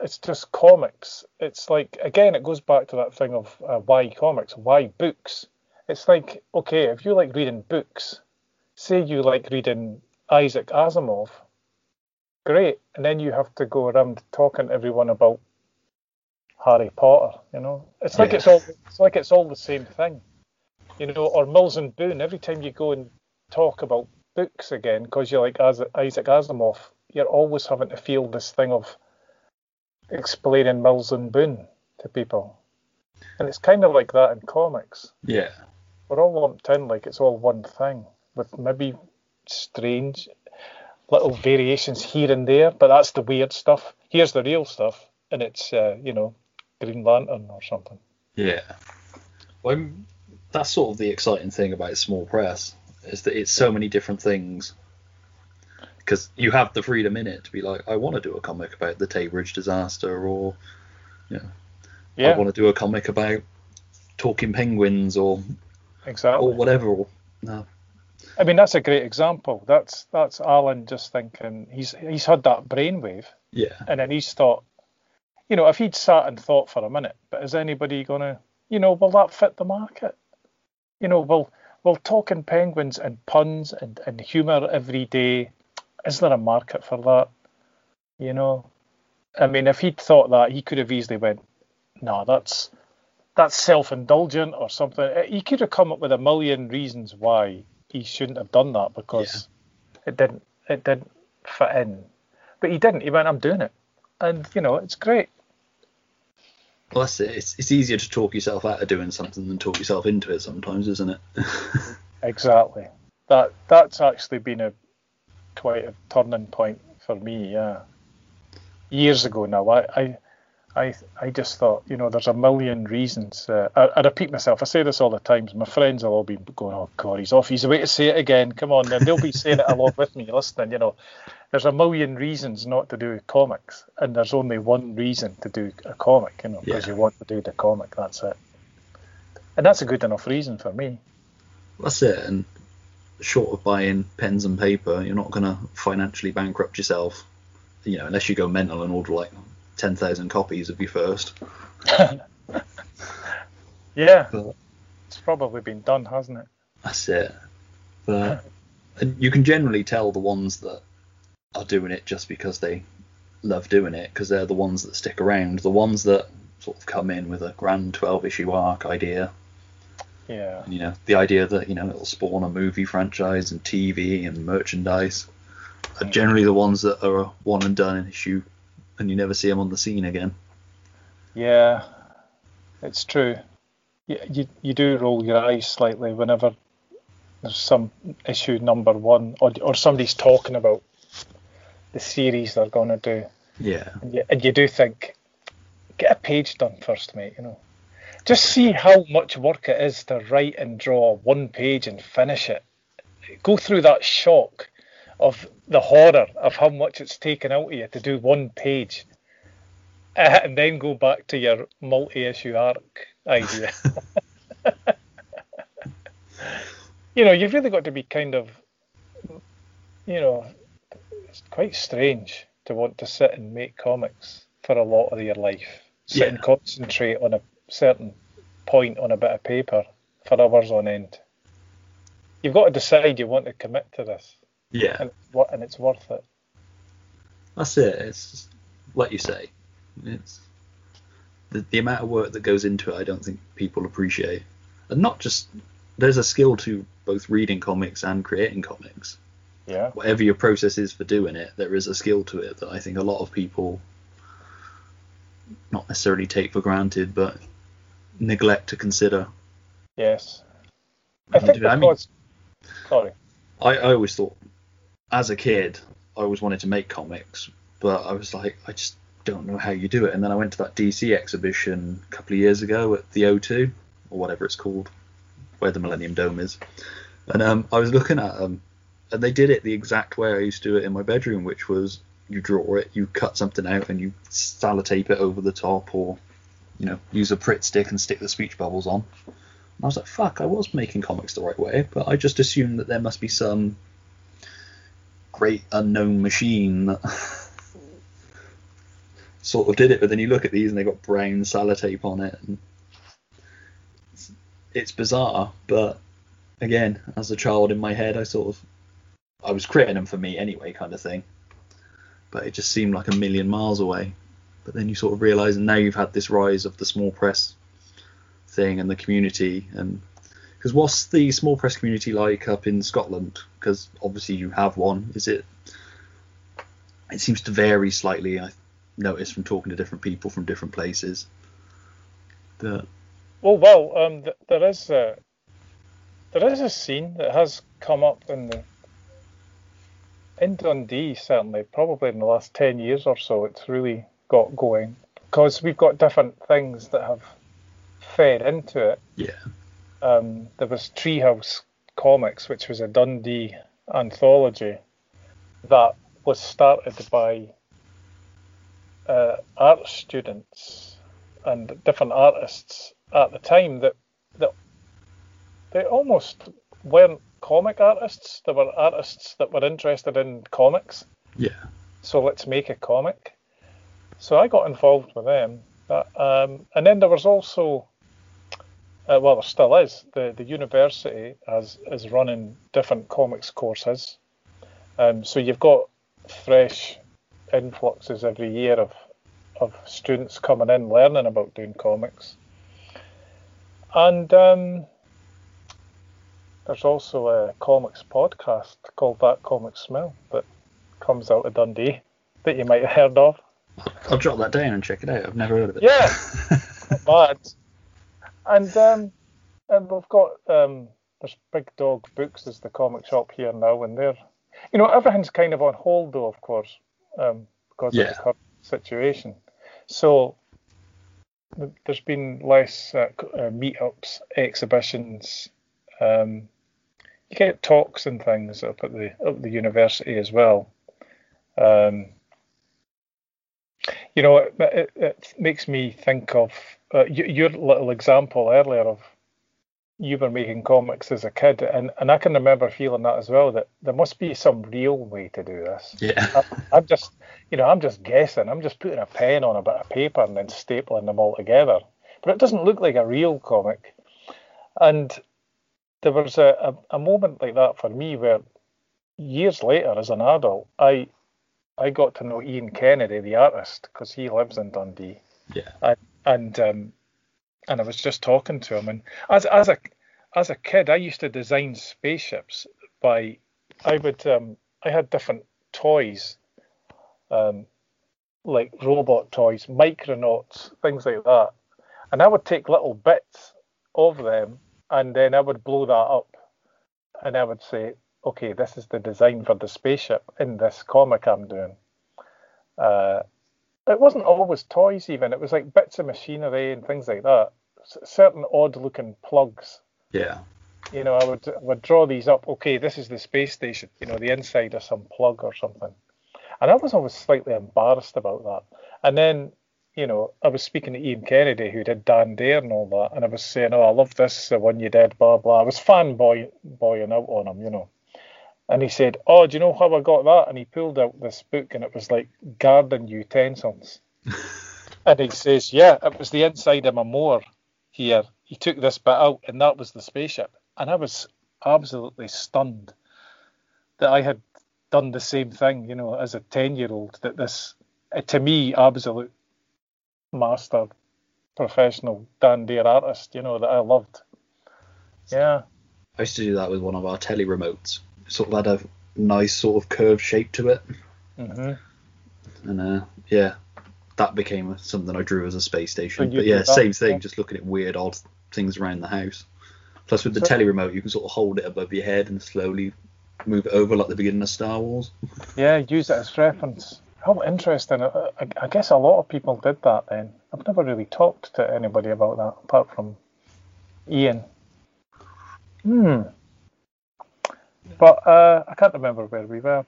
it's just comics. It's like again, it goes back to that thing of uh, why comics, why books. It's like okay, if you like reading books, say you like reading Isaac Asimov, great, and then you have to go around talking to everyone about Harry Potter. You know, it's like Yeah. it's all it's like it's all the same thing. You know, or Mills and Boon. Every time you go and talk about books again, because you're like As- Isaac Asimov, you're always having to feel this thing of explaining Mills and Boon to people. And it's kind of like that in comics. Yeah. We're all lumped in like it's all one thing, with maybe strange little variations here and there, but that's the weird stuff. Here's the real stuff, and it's, uh, you know, Green Lantern or something. Yeah. Well, that's sort of the exciting thing about small press is that it's so many different things. Because you have the freedom in it to be like, I want to do a comic about the Tay Bridge disaster, or I Yeah, want to do a comic about talking penguins, or exactly. or whatever. Or, no. I mean, that's a great example. That's that's Alan just thinking he's he's had that brainwave, Yeah. and then he's thought, you know, if he'd sat and thought for a minute, but is anybody gonna, you know, will that fit the market? You know, will will talking penguins and puns and, and humour every day, is there a market for that? You know, I mean, if he'd thought that, he could have easily went, no, that's that's self-indulgent or something. Uh, he could have come up with a million reasons why he shouldn't have done that because it didn't it didn't fit in. But he didn't. He went, I'm doing it, and you know, it's great. Well, that's it. It's, it's easier to talk yourself out of doing something than talk yourself into it sometimes, isn't it? [LAUGHS] Exactly. That that's actually been a quite a turning point for me. Yeah. Years ago now, I I I, I just thought, you know, there's a million reasons. Uh, I, I repeat myself. I say this all the times. My friends will all be going, "Oh God, he's off. He's away to say it again. Come on." They'll be saying it along with me, listening. You know, there's a million reasons not to do comics, and there's only one reason to do a comic. You know, because Yeah. you want to do the comic. That's it. And that's a good enough reason for me. That's it. And short of buying pens and paper, you're not going to financially bankrupt yourself, you know, unless you go mental and order like 10,000 copies of your first. [LAUGHS] Yeah, But it's probably been done, hasn't it? that's it. But you can generally tell the ones that are doing it just because they love doing it, because they're the ones that stick around. The ones that sort of come in with a grand 12 issue arc idea, Yeah. and, you know, the idea that, you know, it'll spawn a movie franchise and TV and merchandise are generally the ones that are a one and done issue and you never see them on the scene again. Yeah, it's true. You, you, you do roll your eyes slightly whenever there's some issue number one or, or somebody's talking about the series they're going to do. Yeah. And you, and you do think, get a page done first, mate, you know. Just see how much work it is to write and draw one page and finish it. Go through that shock of the horror of how much it's taken out of you to do one page. Uh, [LAUGHS] and then go back to your multi-issue arc idea. [LAUGHS] you know, you've really got to be kind of, you know, it's quite strange to want to sit and make comics for a lot of your life. Sit Yeah. and concentrate on a certain point on a bit of paper for hours on end. You've got to decide you want to commit to this, Yeah. and it's, and it's worth it. That's it. It's just, like you say, it's the, the amount of work that goes into it. I don't think people appreciate, and not just there's a skill to both reading comics and creating comics. Yeah. Whatever your process is for doing it, there is a skill to it that I think a lot of people not necessarily take for granted, but neglect to consider. Yes. I think I mean- Sorry. I, I always thought, as a kid, I always wanted to make comics, but I was like, I just don't know how you do it. And then I went to that DC exhibition a couple of years ago at the O2, or whatever it's called, where the Millennium Dome is. And um, I was looking at them, and they did it the exact way I used to do it in my bedroom, which was you draw it, you cut something out, and you sellotape it over the top, or you know, use a Pritt stick and stick the speech bubbles on. And I was like, fuck, I was making comics the right way, but I just assumed that there must be some great unknown machine that [LAUGHS] sort of did it. But then you look at these and they got brown sellotape on it, and it's, it's bizarre. But again, as a child in my head, I sort of I was creating them for me anyway, kind of thing. But it just seemed like a million miles away. But then you sort of realise, and now you've had this rise of the small press thing and the community, and because what's the small press community like up in Scotland? Because obviously you have one. Is it? It seems to vary slightly. I noticed from talking to different people from different places. That Oh well, um, th- there is a there is a scene that has come up in the in Dundee certainly, probably in the last ten years or so. It's really got going because we've got different things that have fed into it. yeah, Um, there was Treehouse Comics, which was a Dundee anthology that was started by uh, art students and different artists at the time that that they almost weren't comic artists. They were artists that were interested in comics. yeah, So let's make a comic. So I got involved with them. That, um, and then there was also, uh, well, there still is. The the university has is running different comics courses. Um, so you've got fresh influxes every year of of students coming in learning about doing comics. And um, there's also a comics podcast called That Comic Smell that comes out of Dundee that you might have heard of. I'll drop that down and check it out. I've never heard of it. Yeah. [LAUGHS] Bad. And um, and we've got um, there's Big Dog Books is the comic shop here now, and they're you know everything's kind of on hold though, of course, um, because Yeah. of the current situation. So there's been less uh, uh, meetups, exhibitions. Um, you get talks and things up at the up the university as well. Um, you know, it, it, it makes me think of uh, your little example earlier of you were making comics as a kid, and, and I can remember feeling that as well. That there must be some real way to do this. Yeah, I'm just, you know, I'm just guessing. I'm just putting a pen on a bit of paper and then stapling them all together. But it doesn't look like a real comic. And there was a, a, a moment like that for me where years later, as an adult, I I got to know Ian Kennedy, the artist, because he lives in Dundee yeah, and um, and I was just talking to him. And as as a as a kid, I used to design spaceships by I would um, I had different toys, um, like robot toys, micronauts, things like that, and I would take little bits of them, and then I would blow that up, and I would say, okay, this is the design for the spaceship in this comic I'm doing. Uh, it wasn't always toys even. It was like bits of machinery and things like that. S- certain odd looking plugs. Yeah, you know i would I would draw these up okay this is the space station you know the inside of some plug or something. And i was always slightly embarrassed about that. And then you know i was speaking to ian kennedy who did dan dare and all that and i was saying oh i love this the one you did blah blah i was fanboy boying out on him you know and he said, "Oh, do you know how I got that?" And he pulled out this book, and it was like garden utensils. [LAUGHS] and he says, "Yeah, it was the inside of my moor here. He took this bit out, and that was the spaceship." And I was absolutely stunned that I had done the same thing, you know, as a ten-year-old. That this, to me, absolute master, professional Dan Dare artist, you know, that I loved. Yeah. I used to do that with one of our telly remotes. Sort of had a nice sort of curved shape to it, hmm and uh, yeah, that became something I drew as a space station. you But yeah, that, same thing, yeah. just looking at weird, odd things around the house. Plus, with the So- tele remote, you can sort of hold it above your head and slowly move it over, like the beginning of Star Wars. Yeah, use it as reference. How interesting. I, I, guess a lot of people did that then. I've never really talked to anybody about that apart from Ian. Hmm. But uh, I can't remember where we were.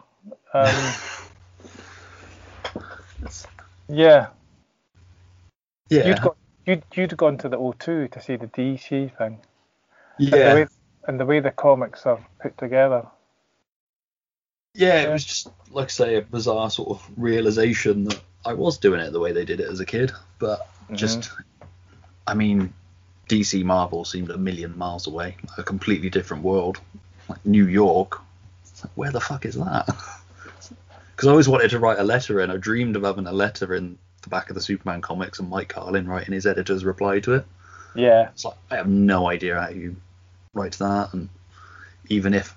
Um, [LAUGHS] yeah, Yeah, you'd, got, you'd, you'd gone to the O2 to see the DC thing. And the, yeah, way, and the way the comics are put together. Yeah. It was just like I say, a bizarre sort of realization that I was doing it the way they did it as a kid, but just, mm-hmm. I mean, DC Marvel seemed a million miles away, like a completely different world, like New York. It's like, where the fuck is that? [LAUGHS] Because I always wanted to write a letter in. I dreamed of having a letter in the back of the Superman comics and Mike Carlin writing his editor's reply to it. Yeah, It's like I have no idea how you write that, and even if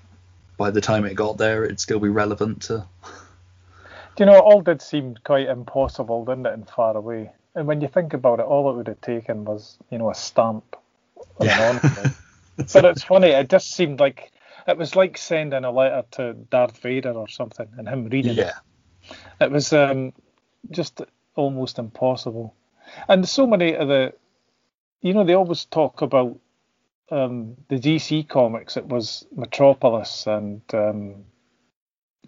by the time it got there, it'd still be relevant to. Do you know, it all did seem quite impossible, didn't it, and far away. And when you think about it, all it would have taken was, you know, a stamp Yeah. [LAUGHS] but it's funny, it just seemed like it was like sending a letter to Darth Vader or something and him reading Yeah, it. It was um, just almost impossible. And so many of the, you know, they always talk about um, the DC comics. It was Metropolis and um,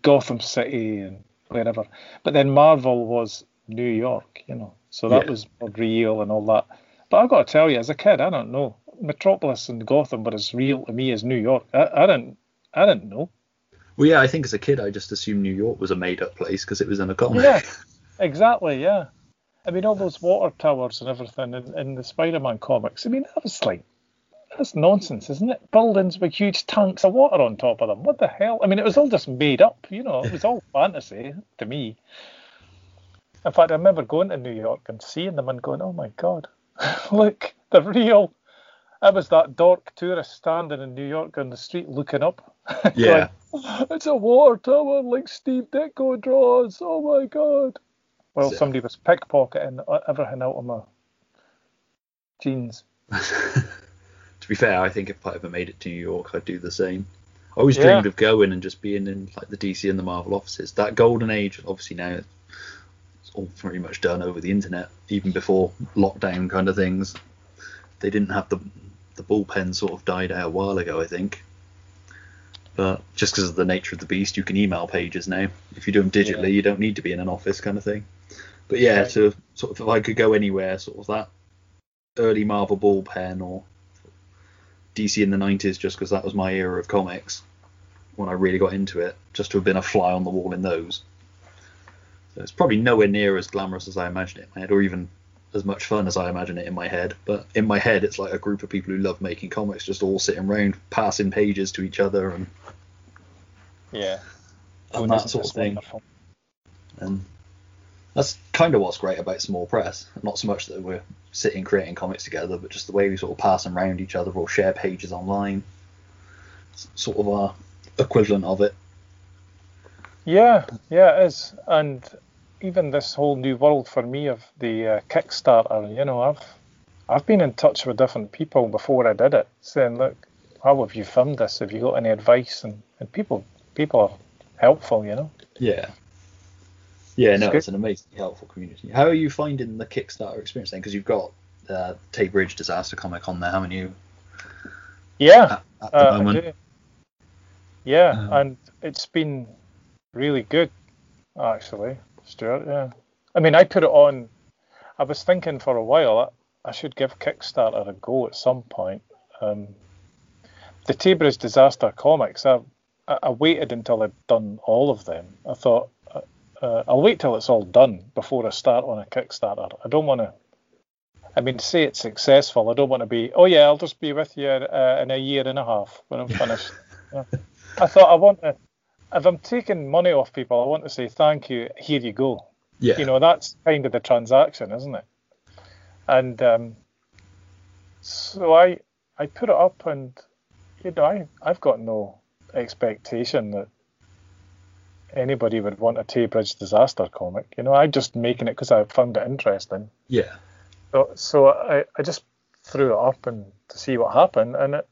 Gotham City and wherever. But then Marvel was New York, you know, so that Yeah. was more real and all that. But I've got to tell you, as a kid, I don't know. Metropolis and Gotham were as real to me as New York. I, I didn't, I didn't know. well, yeah. I think as a kid, I just assumed New York was a made-up place because it was in a comic. Yeah, [LAUGHS] exactly. Yeah, I mean all those water towers and everything in, in the Spider-Man comics. I mean that was like that's nonsense, isn't it? Buildings with huge tanks of water on top of them. What the hell? I mean it was all just made up. You know, it was all [LAUGHS] fantasy to me. In fact, I remember going to New York and seeing them and going, "Oh my God, [LAUGHS] look, they're real." I was that dork tourist standing in New York on the street looking up. [LAUGHS] Yeah. Going, it's a water tower like Steve Ditko draws. Oh my god. Well, So- somebody was pickpocketing uh, everything out of my jeans. To be fair, I think if I ever made it to New York, I'd do the same. I always Yeah. dreamed of going and just being in like the DC and the Marvel offices. That golden age, obviously now it's all pretty much done over the internet. Even before lockdown kind of things, they didn't have the the bullpen sort of died out a while ago, I think. But just because of the nature of the beast, you can email pages now. If you do them digitally, Yeah. you don't need to be in an office kind of thing. But yeah, Right. to sort of if I could go anywhere, sort of that early Marvel bullpen or DC in the 90s just because that was my era of comics when I really got into it, just to have been a fly on the wall in those. So it's probably nowhere near as glamorous as I imagine it in my head, or even as much fun as I imagine it in my head. But in my head, it's like a group of people who love making comics just all sitting around, passing pages to each other and, Yeah. and that sort of thing. And that's kind of what's great about small press. Not so much that we're sitting creating comics together, but just the way we sort of pass them around each other or share pages online. Sort of our equivalent of it. Yeah, yeah, it is. And even this whole new world for me of the uh, Kickstarter, you know, I've I've been in touch with different people before I did it, saying, look, how have you filmed this? Have you got any advice? And, and people people are helpful, you know. Yeah. Yeah, no, it's an amazingly helpful community. How are you finding the Kickstarter experience then? Because you've got uh, Tay Bridge Disaster Comic on there, haven't you? Yeah, At, at the uh, I moment. do. Yeah, Um, and it's been really good, actually, Stuart. Yeah, I mean, I put it on. I was thinking for a while I, I should give Kickstarter a go at some point. Um, the Taybridge Disaster comics, I I waited until I'd done all of them. I thought uh, I'll wait till it's all done before I start on a Kickstarter. I don't want to. I mean, say it's successful. I don't want to be. Oh yeah, I'll just be with you uh, in a year and a half when I'm finished. [LAUGHS] Yeah. I thought I want to. If I'm taking money off people, I want to say thank you. Here you go. Yeah. You know, that's kind of the transaction, isn't it? And um, so I I put it up, and you know, I I've got no expectation that anybody would want a Tay Bridge disaster comic. You know, I just making it because I found it interesting. Yeah. So, so I, I just threw it up and to see what happened, and it,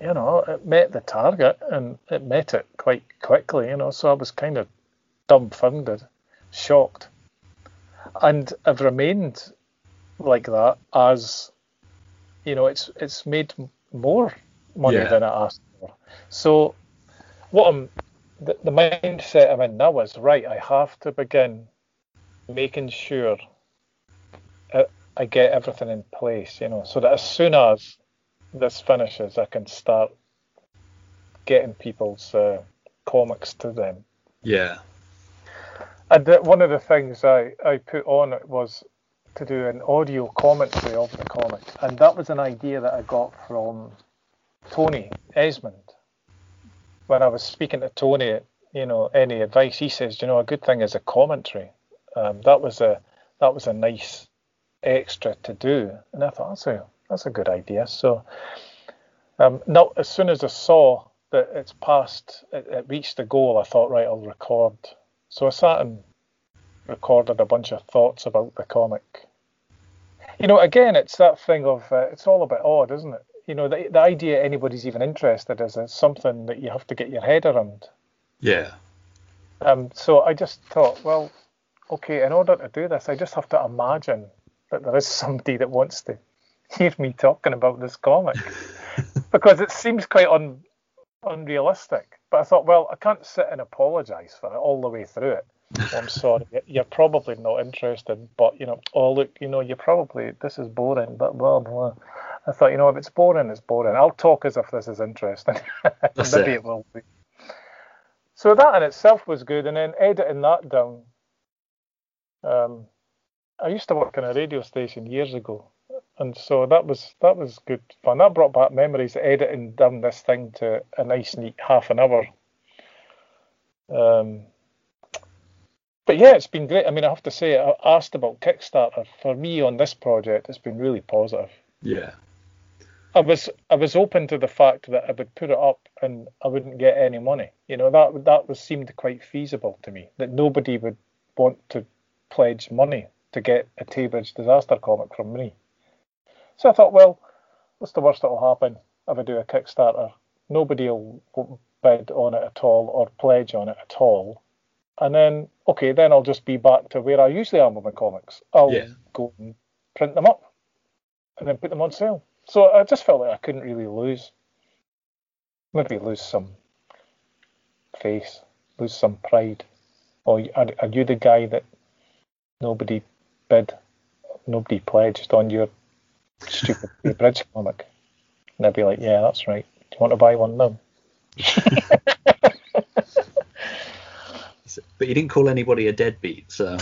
you know, it met the target and it met it quite quickly. You know, so I was kind of dumbfounded, shocked, and I've remained like that as, you know, it's it's made more money Yeah. than I asked for. So, what I'm the, the mindset I'm in now is right. I have to begin making sure I, I get everything in place, you know, so that as soon as this finishes, I can start getting people's uh, comics to them. Yeah. And one of the things I, I put on it was to do an audio commentary of the comic, and that was an idea that I got from Tony Esmond. When I was speaking to Tony, you know, any advice, he says, you know, a good thing is a commentary. Um, that was a that was a nice extra to do, and I thought that's a that's a good idea. So, um, now as soon as I saw that it's passed, it, it reached the goal, I thought, right, I'll record. So I sat and recorded a bunch of thoughts about the comic. You know, again, it's that thing of uh, it's all a bit odd, isn't it? You know, the, the idea anybody's even interested is something that you have to get your head around. Yeah. Um, so I just thought, well, okay, in order to do this, I just have to imagine that there is somebody that wants to [LAUGHS] hear me talking about this comic [LAUGHS] because it seems quite un, unrealistic. But I thought, well, I can't sit and apologise for it all the way through it. [LAUGHS] I'm sorry, you're probably not interested, but you know, oh look, you know, you're probably this is boring, but blah blah. I thought, you know, if it's boring, it's boring. I'll talk as if this is interesting. [LAUGHS] Maybe it. it will be. So that in itself was good, and then editing that down. Um, I used to work in a radio station years ago, and so that was that was good fun. That brought back memories. Editing down this thing to a nice neat half an hour. Um, but yeah, it's been great. I mean, I have to say, I asked about Kickstarter. For me on this project, it's been really positive. Yeah. I was I was open to the fact that I would put it up and I wouldn't get any money. You know that that was seemed quite feasible to me. That nobody would want to pledge money to get a Taybridge disaster comic from me. So I thought, well, what's the worst that'll happen if I do a Kickstarter? Nobody will bid on it at all or pledge on it at all. And then, okay, then I'll just be back to where I usually am with my comics. I'll Yeah. go and print them up and then put them on sale. So I just felt like I couldn't really lose. Maybe lose some face, lose some pride. Or are, are you the guy that nobody bid, nobody pledged on your stupid [LAUGHS] bridge comic? And I'd be like, yeah, that's right. Do you want to buy one now? [LAUGHS] But you didn't call anybody a deadbeat, so.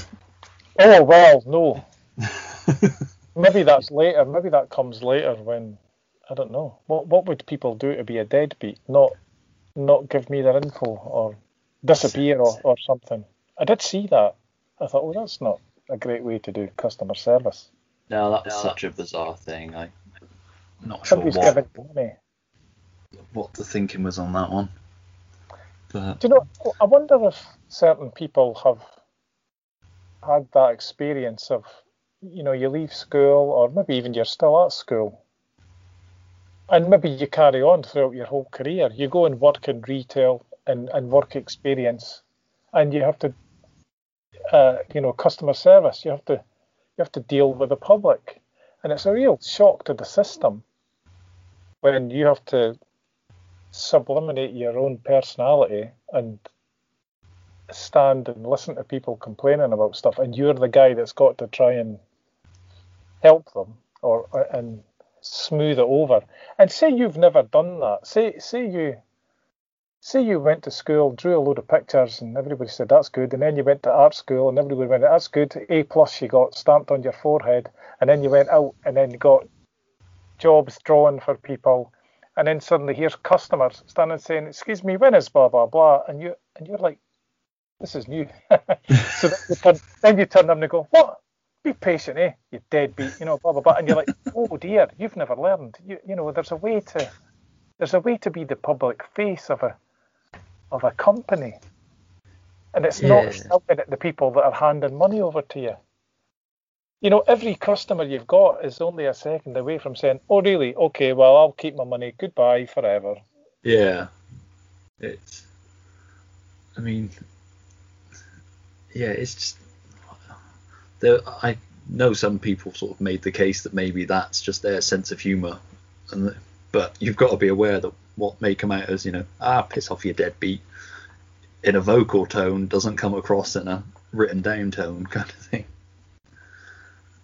Oh well, no. [LAUGHS] Maybe that's later. Maybe that comes later when I don't know. What what would people do to be a deadbeat? Not not give me their info or disappear or, or something. I did see that. I thought, well, that's not a great way to do customer service. No, that was such a bizarre thing. I, I'm not sure Somebody's what, giving money. what the thinking was on that one. But Do you know? I wonder if certain people have had that experience of, you know, you leave school or maybe even you're still at school, and maybe you carry on throughout your whole career. You go and work in retail and, and work experience, and you have to, uh, you know, customer service. You have to, you have to deal with the public, and it's a real shock to the system when you have to subliminate your own personality and stand and listen to people complaining about stuff and you're the guy that's got to try and help them or and smooth it over and say you've never done that say say you say you went to school drew a load of pictures and everybody said that's good and then you went to art school and everybody went that's good a plus you got stamped on your forehead and then you went out and then got jobs drawn for people and then suddenly here's customers standing saying, "Excuse me, when is blah blah blah?" And you and you're like, "This is new." [LAUGHS] so then you, turn, then you turn them and go, "What? Be patient, eh? You deadbeat, you know, blah blah blah." And you're like, [LAUGHS] "Oh dear, you've never learned." You you know, there's a way to there's a way to be the public face of a of a company. and it's Yeah. not helping at the people that are handing money over to you. You know, every customer you've got is only a second away from saying, "Oh, really? Okay, well, I'll keep my money. Goodbye forever." Yeah. It's. I mean. Yeah, it's just. There, I know some people sort of made the case that maybe that's just their sense of humour, and but you've got to be aware that what may come out as you know, ah, piss off your deadbeat, in a vocal tone doesn't come across in a written down tone [LAUGHS] kind of thing.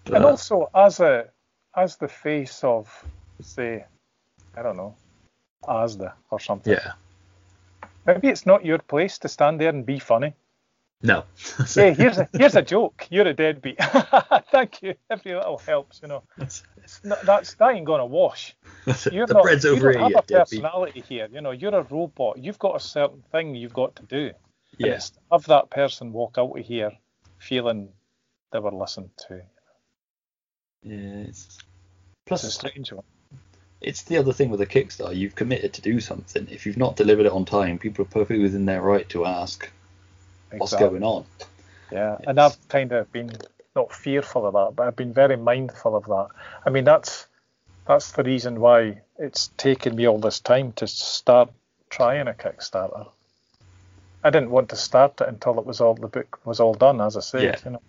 and also, as a as the face of, say, I don't know, ASDA or something. yeah, Maybe it's not your place to stand there and be funny. No. [LAUGHS] Hey, here's a here's a joke. You're a deadbeat. [LAUGHS] Thank you. Every little helps, you know. That's- It's not, that's that ain't gonna wash. You're the not. bread's you over don't have a deadbeat. personality here. You know, you're a robot. You've got a certain thing you've got to do. Yes. Yeah, have that person walk out of here feeling they were listened to. yeah. It's, It's a strange one. it's the other thing with a Kickstarter. You've committed to do something. If you've not delivered it on time, people are perfectly within their right to ask what's Exactly. going on. Yeah, and I've kind of been not fearful of that, but I've been very mindful of that. I mean, that's that's the reason why it's taken me all this time to start trying a Kickstarter. I didn't want to start it until it was all the book was all done, as I said. Yeah. You know.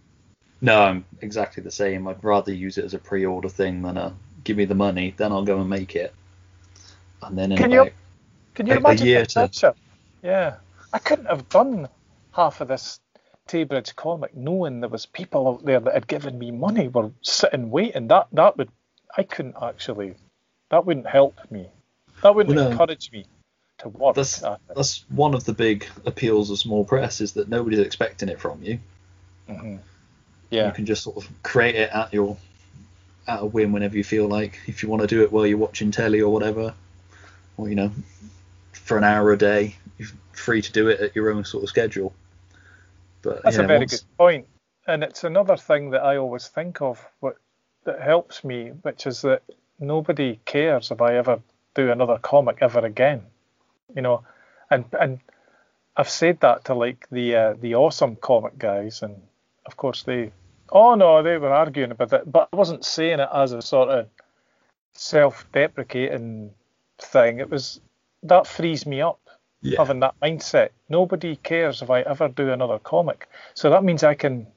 No, I'm exactly the same. I'd rather use it as a pre-order thing than a give me the money, then I'll go and make it. And then in Can you- Can you A- a imagine year to- Yeah, I couldn't have done half of this Taybridge comic knowing there was people out there that had given me money were sitting waiting. That that would I couldn't actually. That wouldn't help me. That wouldn't Well, no. encourage me to work. That's- that's one of the big appeals of small press is that nobody's expecting it from you. Mhm. You can just sort of create it at your at a whim whenever you feel like. If you want to do it while you're watching telly or whatever, or you know, for an hour a day, you're free to do it at your own sort of schedule. But that's a very once- good. And it's another thing that I always think of what that helps me, which is that nobody cares if I ever do another comic ever again. You know, and and I've said that to like the uh, the awesome comic guys, and of course they, oh no, they were arguing about it, but I wasn't saying it as a sort of self-deprecating thing. It was that frees me up Yeah, having that mindset. Nobody cares if I ever do another comic. So that means I can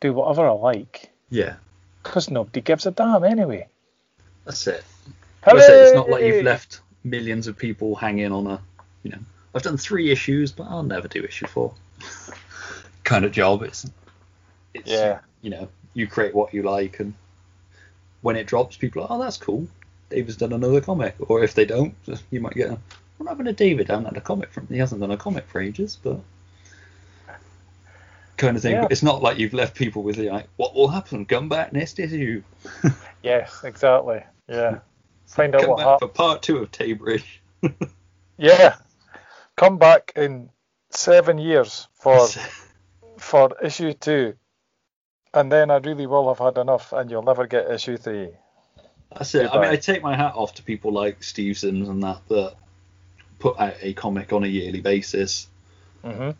do whatever I like yeah, because nobody gives a damn anyway. that's it. Like I said, it's not like you've left millions of people hanging on a, you know, I've done three issues, but I'll never do issue four. [LAUGHS] kind of job. It's, it's, Yeah. you know, you create what you like, and when it drops, people are, oh, that's cool. David's done another comic, or if they don't, [LAUGHS] you might get, a, what happened to David? I haven't had a comic from. He hasn't done a comic for ages, but kind of thing. Yeah. But it's not like you've left people with the like, what will happen? Come back next issue. [LAUGHS] Yes, exactly. Yeah. [LAUGHS] Find out Come what happened. for part two of Taybridge. Yeah. Come back in seven years for for issue two, and then I really will have had enough, and you'll never get issue three. That's it. I mean, I take my hat off to people like Steve Sims and that that put out a comic on a yearly basis hmm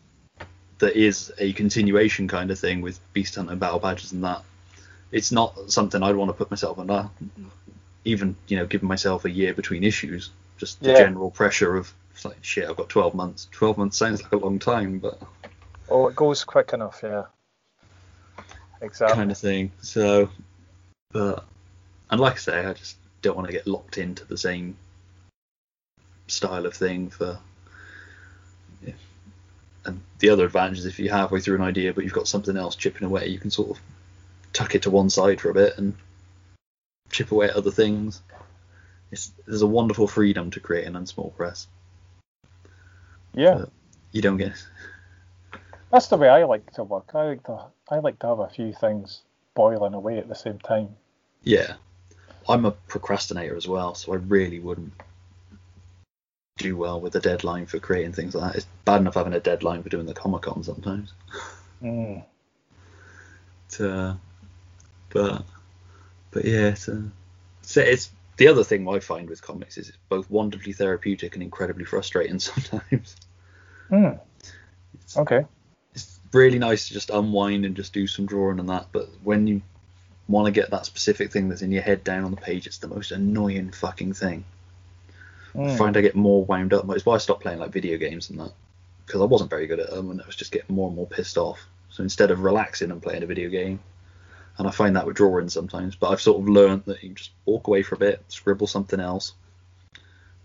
that is a continuation kind of thing with Beast Hunter and Battle Badges and that. It's not something I'd want to put myself under. Even you know, giving myself a year between issues, just the Yeah. general pressure of it's like shit. I've got 12 months. 12 months sounds like a long time, but Oh, it goes quick enough. Yeah. Exactly. kind of thing. So, but and like I say, I just don't want to get locked into the same style of thing for. yeah. And the other advantage is if you're halfway through an idea, but you've got something else chipping away, you can sort of tuck it to one side for a bit and chip away at other things. It's, there's a wonderful freedom to creating on small press. Yeah. You don't get [LAUGHS] That's the way I like to work. I like to I like to have a few things boiling away at the same time. Yeah. I'm a procrastinator as well, so I really wouldn't do well with a deadline for creating things like that. It's bad enough having a deadline for doing the Comic Con sometimes. Mm. Uh, but but yeah, it's, uh, so it's the other thing I find with comics is it's both wonderfully therapeutic and incredibly frustrating [LAUGHS] sometimes. Mm. It's, Okay. it's really nice to just unwind and just do some drawing and that, but when you want to get that specific thing that's in your head down on the page, it's the most annoying fucking thing. I Mm. find I get more wound up. It's why I stopped playing like video games and that because I wasn't very good at them and I was just getting more and more pissed off. So instead of relaxing and playing a video game, and I find that with drawing sometimes, but I've sort of learned that you just walk away for a bit, scribble something else,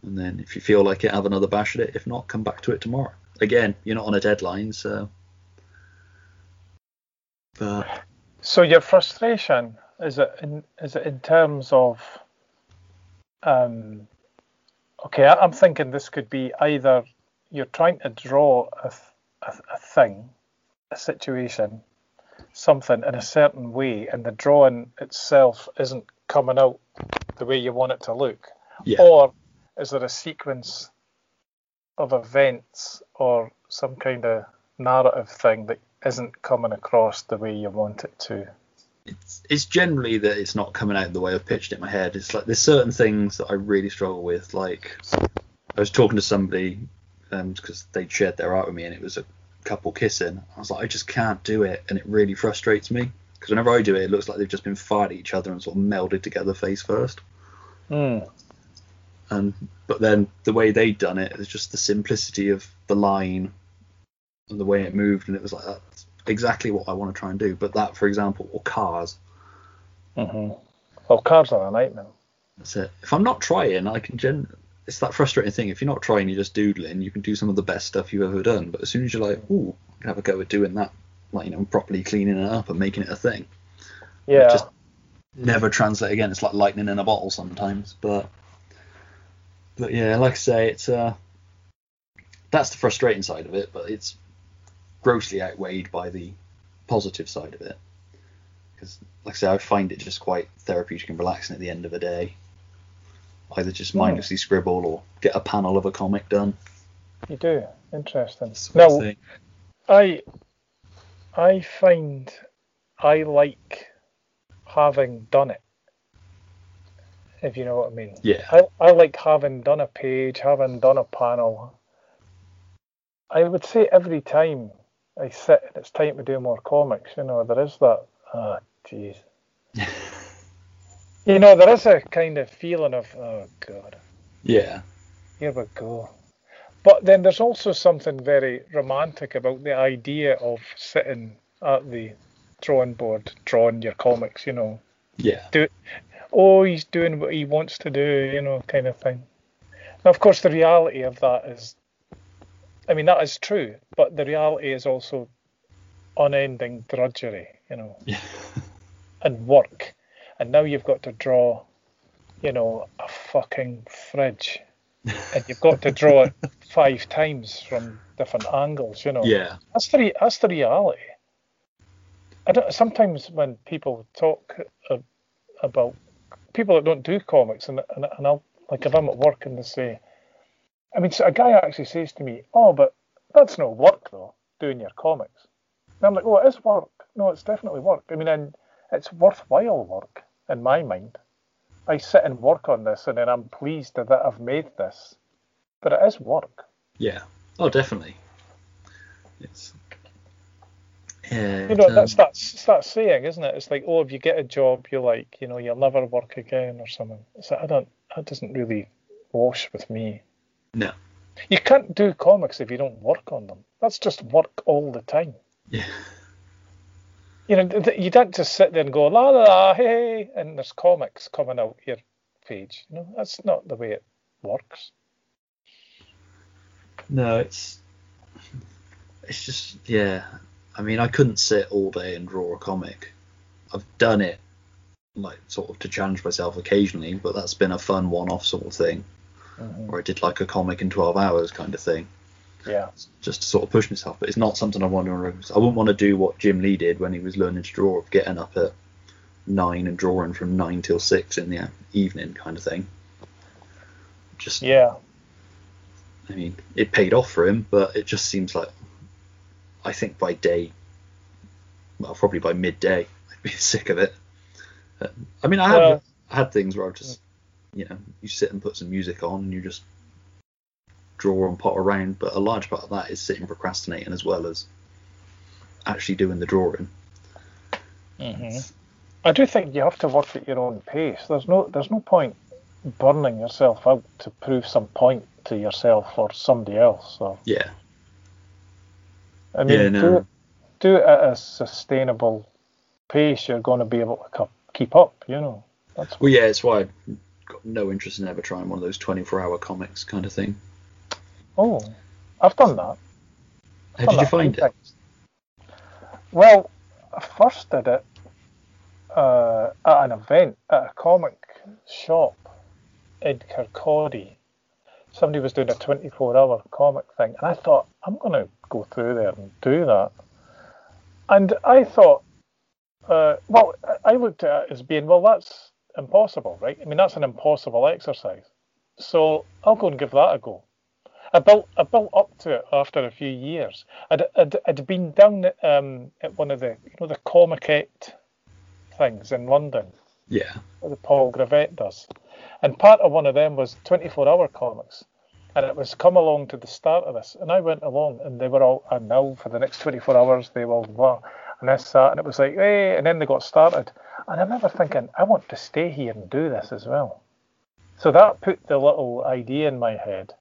and then if you feel like it, have another bash at it. If not, come back to it tomorrow. Again, you're not on a deadline, so. But So your frustration is it in is it in terms of um okay I- I'm thinking this could be either you're trying to draw a, a, a thing a situation something in a certain way and the drawing itself isn't coming out the way you want it to look? Yeah, or is there a sequence of events or some kind of narrative thing that isn't coming across the way you want it to it's it's generally that it's not coming out the way I've pitched it in my head. It's like there's certain things that I really struggle with. Like I was talking to somebody because they'd shared their art with me and it was a couple kissing. I was like, I just can't do it, and it really frustrates me because whenever I do it, it looks like they've just been fired at each other and sort of melded together face first. Mm. And but then the way they'd done it is just the simplicity of the line and the way it moved, and it was like that's exactly what I want to try and do. But that, for example, or cars. hmm Well, cars are a nightmare. That's it. If I'm not trying, I can gen. It's that frustrating thing. If you're not trying, you're just doodling. You can do some of the best stuff you've ever done. But as soon as you're like, ooh, I can have a go at doing that, like you know, properly cleaning it up and making it a thing. Yeah. Just never translate again. It's like lightning in a bottle sometimes. But but yeah, like I say, it's uh that's the frustrating side of it. But it's grossly outweighed by the positive side of it. Because like I say, I find it just quite therapeutic and relaxing at the end of a day. Either just Hmm. mindlessly scribble or get a panel of a comic done. You do. Interesting. sort Now, thing. I I find I like having done it. If you know what I mean. Yeah. I, I like having done a page, having done a panel. I would say every time I sit and it's time to do more comics, you know, there is that ah jeez. [LAUGHS] You know, there is a kind of feeling of oh god. Yeah. Here we go. But then there's also something very romantic about the idea of sitting at the drawing board, drawing your comics, you know. Yeah. Do Oh, he's doing what he wants to do, you know, kind of thing. Now, of course, the reality of that is, I mean, that is true, but the reality is also unending drudgery, you know, Yeah. [LAUGHS] and work. And now you've got to draw, you know, a fucking fridge and you've got to draw it [LAUGHS] five times from different angles. You know, Yeah. that's the re- that's the reality. I don't. Sometimes when people talk uh, about people that don't do comics, and and, and I'll like if I'm at work and they say, I mean, so a guy actually says to me, "Oh, but that's no work though, doing your comics." And I'm like, "Oh, it is work. No, it's definitely work. I mean, and it's worthwhile work in my mind." I sit and work on this, and then I'm pleased that I've made this. But it is work. Yeah. Oh, definitely. It's. Yeah. You know, that's um, that's it's that saying, isn't it? It's like, oh, if you get a job, you're like, you know, you'll never work again or something. So I don't. That doesn't really wash with me. No. You can't do comics if you don't work on them. That's just work all the time. Yeah. You know, th- th- you don't just sit there and go la la la hey, hey and there's comics coming out your page. You know, that's not the way it works. No, it's. It's just yeah. I mean, I couldn't sit all day and draw a comic. I've done it, like sort of to challenge myself occasionally, but that's been a fun one-off sort of thing. Mhm. Or I did like a comic in 12 hours kind of thing, Yeah. just to sort of push myself. But it's not something I want to. I wouldn't want to do what Jim Lee did when he was learning to draw, of getting up at nine and drawing from nine till six in the evening kind of thing. Just Yeah. I mean, it paid off for him, but it just seems like I think by day, well, probably by midday, [LAUGHS] I'd be sick of it. Uh, I mean, I had Well- I had things where I just, you know, you sit and put some music on and you just draw and pot around, but a large part of that is sitting procrastinating as well as actually doing the drawing. Mm-hmm. I do think you have to work at your own pace. There's no there's no point burning yourself out to prove some point to yourself or somebody else. So Yeah, I mean, Yeah, do, it, do it at a sustainable pace. You're going to be able to keep up. You know. That's well, yeah, it's why got no interest in ever trying one of those 24-hour comics kind of thing. oh, I've done that. How done did you that a find it? Well, I first did it uh, at an event at a comic shop in Kirkcaldy. Somebody was doing a 24-hour comic thing, and I thought I'm going to go through there and do that. And I thought, uh, well, I looked at it as being, well, that's impossible, right? I mean, that's an impossible exercise. So I'll go and give that a go. I built I built up to it after a few years. I'd I'd, I'd been down um, at one of the you know the Comiket things in London Yeah, that Paul Gravett does, and part of one of them was 24-hour comics, and it was come along to the start of this, and I went along, and they were all and now for the next 24 hours they will blah, and this that, and it was like hey, and then they got started, and I remember thinking I want to stay here and do this as well, so that put the little idea in my head.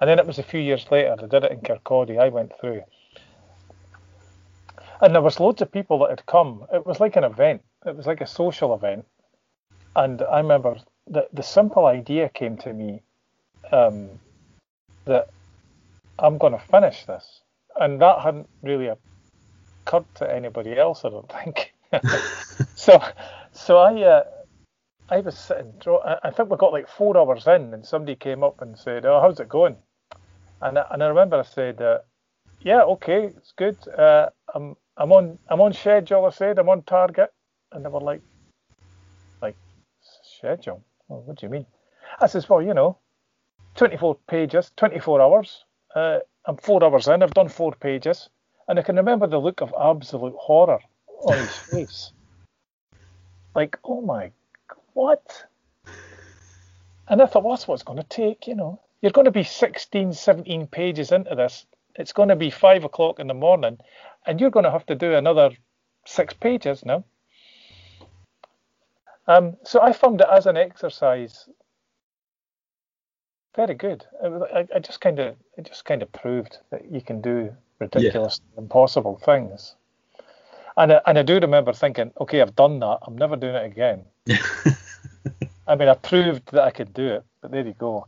And then it was a few years later, I did it in Kirkcaldy, I went through. And there was loads of people that had come. It was like an event. It was like a social event. And I remember the the simple idea came to me um, that I'm going to finish this. And that hadn't really occurred to anybody else, I don't [LAUGHS] think. [LAUGHS] so so I uh, I was sitting. I think we got like four hours in, and somebody came up and said, "Oh, how's it going?" And I, and I remember I said, uh, "Yeah, okay, it's good. Uh, I'm I'm on I'm on schedule." I said, "I'm on target," and they were like, "Like schedule? Well, what do you mean?" I says, "Well, you know, 24 pages, 24 hours. Uh, I'm four hours in. I've done four pages, and I can remember the look of absolute horror his [LAUGHS] face. Like, oh my what? And I thought, well, that's what it's going to take, you know. You're going to be 16, 17 pages into this. It's going to be five o'clock in the morning, and you're going to have to do another six pages now. Um, so I found it as an exercise very good. I, I just kind of, it just kind of proved that you can do ridiculous, impossible things. And I, and I do remember thinking, okay, I've done that. I'm never doing it again. [LAUGHS] I mean, I proved that I could do it, but there you go.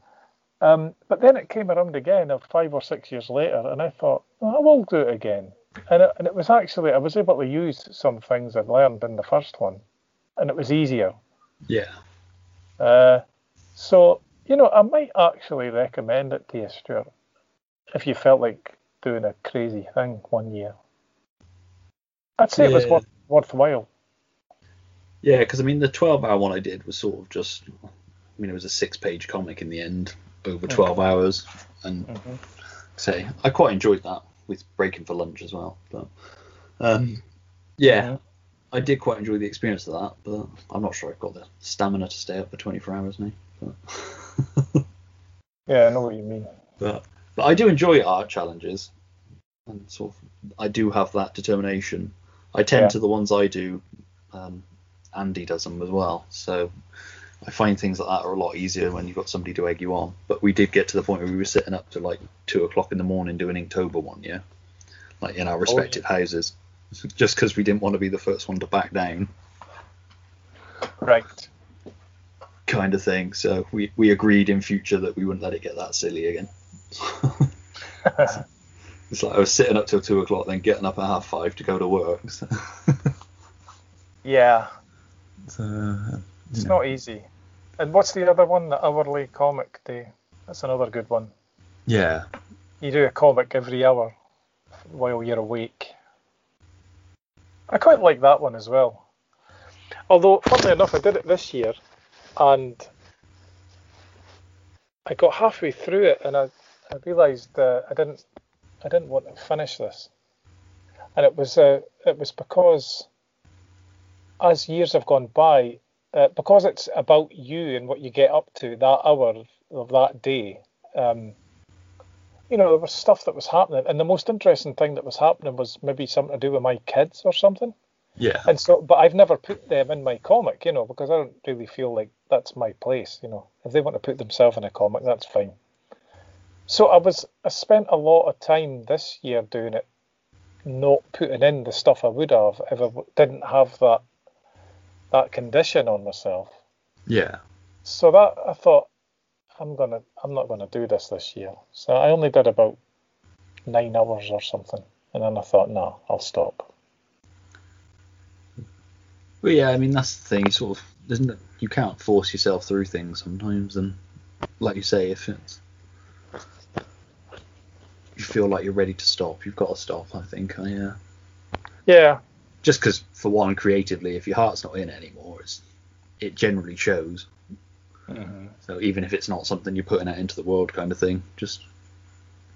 Um, but then it came around again, uh, five or six years later, and I thought, oh, I will do it again. And it, and it was actually, I was able to use some things I'd learned in the first one, and it was easier. yeah, Uh, so, you know, I might actually recommend it to you, Stuart, if you felt like doing a crazy thing one year. I'd say it was Yeah. worth, worthwhile. yeah. Because I mean, the 12-hour one I did was sort of just. I mean, it was a six-page comic in the end, over 12 hours, and hmm say I quite enjoyed that with breaking for lunch as well. But um, yeah. I did quite enjoy the experience of that. But I'm not sure I've got the stamina to stay up for 24 hours now. [LAUGHS] Yeah, I know what you mean. but but I do enjoy art challenges, and sort of I do have that determination. I tend Yeah. to the ones I do. Um, Andy does them as well, so I find things like that are a lot easier when you've got somebody to egg you on. But we did get to the point where we were sitting up to like two o'clock in the morning doing Inktober one yeah, like in our respective houses, [LAUGHS] just because we didn't want to be the first one to back down, Right. kind of thing. So we we agreed in future that we wouldn't let it get that silly again. [LAUGHS] [LAUGHS] It's like I was sitting up till two o'clock, then getting up at half five to go to work. So, [LAUGHS] yeah, so, uh, it's not easy. And what's the other one? The hourly comic day. That's another good one. yeah, You do a comic every hour while you're awake. I quite like that one as well. Although, funnily enough, I did it this year, and I got halfway through it, and I, I realised that I didn't I didn't want to finish this, and it was uh, it was because as years have gone by, uh, because it's about you and what you get up to that hour of, of that day. Um, you know, there was stuff that was happening, and the most interesting thing that was happening was maybe something to do with my kids or something. Yeah. And so, but I've never put them in my comic, you know, because I don't really feel like that's my place, you know. If they want to put themselves in a comic, that's fine. So I was, I spent a lot of time this year doing it, not putting in the stuff I would have if I didn't have that, that condition on myself. Yeah. So that I thought, I'm gonna, I'm not gonna do this this year. So I only did about nine hours or something, and then I thought, no, I'll stop. Well, yeah, I mean that's the thing. Sort of, isn't it? You can't force yourself through things sometimes, and like you say, if it's you feel like you're ready to stop, you've got to stop. I think. I, uh, Yeah, just because, for one, creatively, if your heart's not in it anymore, it's it generally shows. So even if it's not something you're putting out into the world, kind of thing, just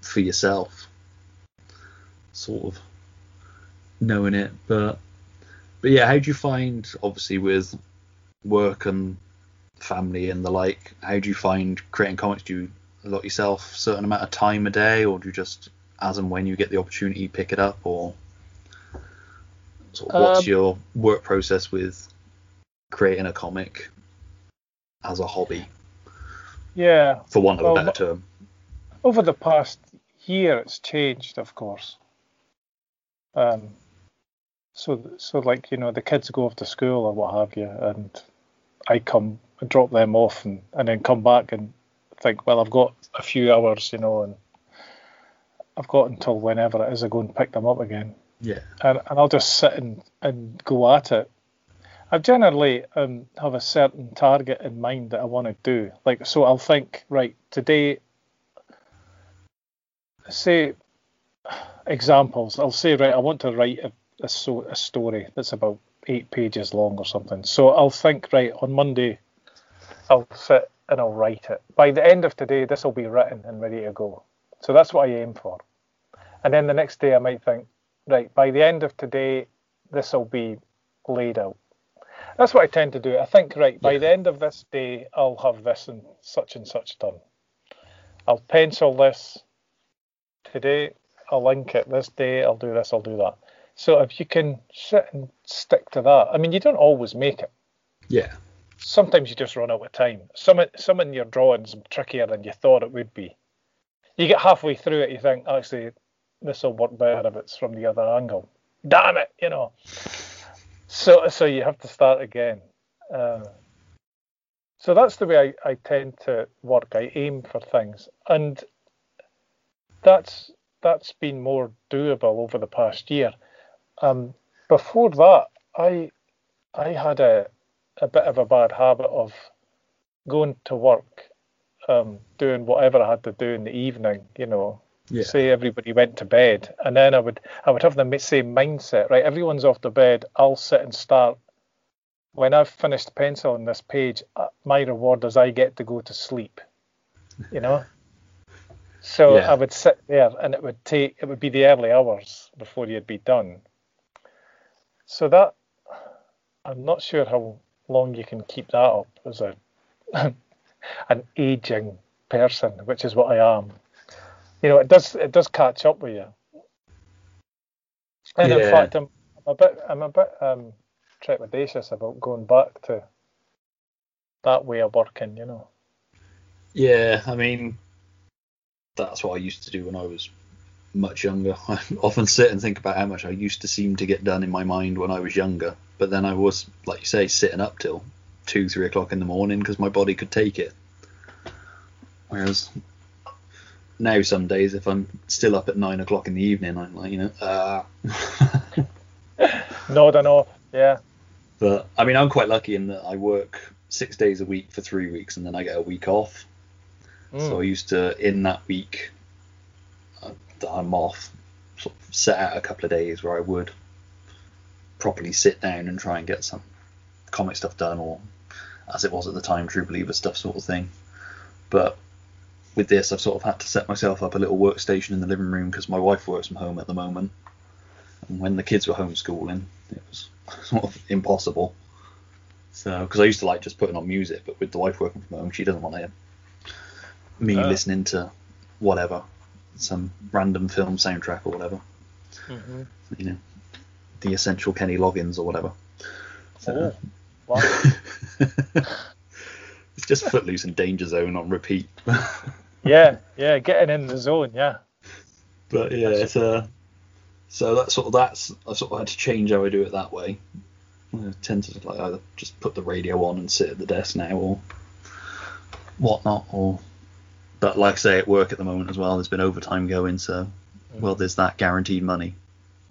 for yourself, sort of knowing it. But but yeah, how do you find, obviously, with work and family and the like, how do you find creating comics? Do you allot yourself a certain amount of time a day, or do you just, as and when you get the opportunity, pick it up, or sort of what's Um, your work process with creating a comic as a hobby, yeah. for want of Well, a better term? over the past year it's changed of course um so so like you know the kids go off to school or what have you and i come and drop them off and, and then come back and think well i've got a few hours you know and i've got until whenever it is i go and pick them up again Yeah. and, and i'll just sit and, and go at it I generally um, have a certain target in mind that I want to do. Like, so I'll think, right, today say examples. I'll say, right, I want to write a, a, so, a story that's about eight pages long or something. So I'll think, right, on Monday, I'll sit and I'll write it. By the end of today, this will be written and ready to go. So that's what I aim for. And then the next day, I might think, right, by the end of today, this will be laid out. That's what I tend to do. I think, right, by Yeah. the end of this day, I'll have this and such and such done. I'll pencil this today, I'll link it this day, I'll do this, I'll do that. So if you can sit and stick to that, I mean, you don't always make it. Yeah. Sometimes you just run out of time. Some some in your drawings trickier than you thought it would be. You get halfway through it, you think, actually, this will work better if it's from the other angle. Damn it, you know. So so you have to start again. Uh, so that's the way I, I tend to work. I aim for things, and that's that's been more doable over the past year. Um, before that, I I had a a bit of a bad habit of going to work, um, doing whatever I had to do in the evening. You know, Yeah. say everybody went to bed, and then I would I would have the same mindset. Right, everyone's off to bed. I'll sit and start. When I've finished penciling this page, uh, my reward is I get to go to sleep. You know. [LAUGHS] So Yeah. I would sit there, and it would take it would be the early hours before you'd be done. So that I'm not sure how long you can keep that up as a [LAUGHS] an aging person, which is what I am. You know, it does it does catch up with you. And in fact, I'm, I'm a bit I'm a bit um, trepidatious about going back to that way of working. You know. Yeah, I mean, that's what I used to do when I was much younger. [LAUGHS] I often sit and think about how much I used to seem to get done in my mind when I was younger, but then I was, like you say, sitting up till two, three o'clock in the morning because my body could take it. Whereas now, some days, if I'm still up at nine o'clock in the evening, I'm like, you know, uh. [LAUGHS] Nod and off. Yeah. But I mean, I'm quite lucky in that I work six days a week for three weeks, and then I get a week off. So I Mm. used to, in that week I'm off, sort of set out a couple of days where I would properly sit down and try and get some comic stuff done, or as it was at the time, True Believer stuff sort of thing. But with this, I've sort of had to set myself up a little workstation in the living room because my wife works from home at the moment. And when the kids were homeschooling, it was [LAUGHS] sort of impossible. So, because I used to like just putting on music, but with the wife working from home, she doesn't want to hear me Ah. listening to whatever some random film soundtrack or whatever. Mm-hmm. You know, the essential Kenny Loggins or whatever. So, Oh, [LAUGHS] wow. it's just Footloose and Danger Zone on repeat. [LAUGHS] yeah, yeah, getting in the zone. Yeah. But yeah, it's uh, so that's sort of that's I sort of had to change how I do it that way. I tend to like either just put the radio on and sit at the desk now or whatnot, or but like I say at work at the moment as well, there's been overtime going, so well there's that guaranteed money.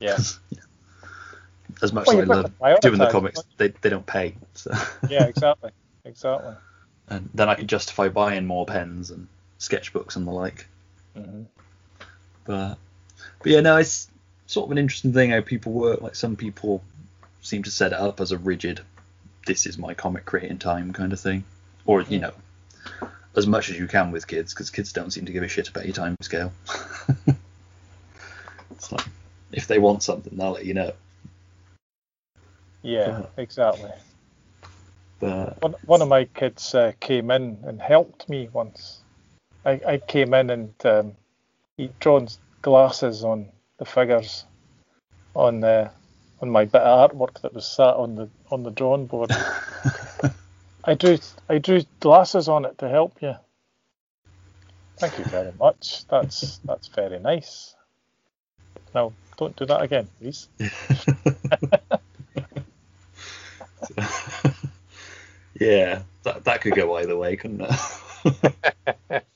Yeah. [LAUGHS] As much Well, as I love doing the comics, they they don't pay, so Yeah, exactly. Exactly. [LAUGHS] and then I can justify buying more pens and sketchbooks and the like. hmm But but yeah, no, it's sort of an interesting thing how people work. Like some people seem to set it up as a rigid, this is my comic creating time kind of thing, or you know, as much as you can with kids, because kids don't seem to give a shit about your time scale. [LAUGHS] it's like if they want something, they'll let you know. Yeah, Uh-huh. exactly. But One, one of my kids uh, came in and helped me once. I, I came in and um, he'd drawn glasses on the figures on uh, on my bit of artwork that was sat on the on the drawing board. [LAUGHS] I drew I drew glasses on it to help you. Thank you very much. That's that's very nice. Now don't do that again, please. [LAUGHS] yeah, that that could go either way, couldn't it? [LAUGHS]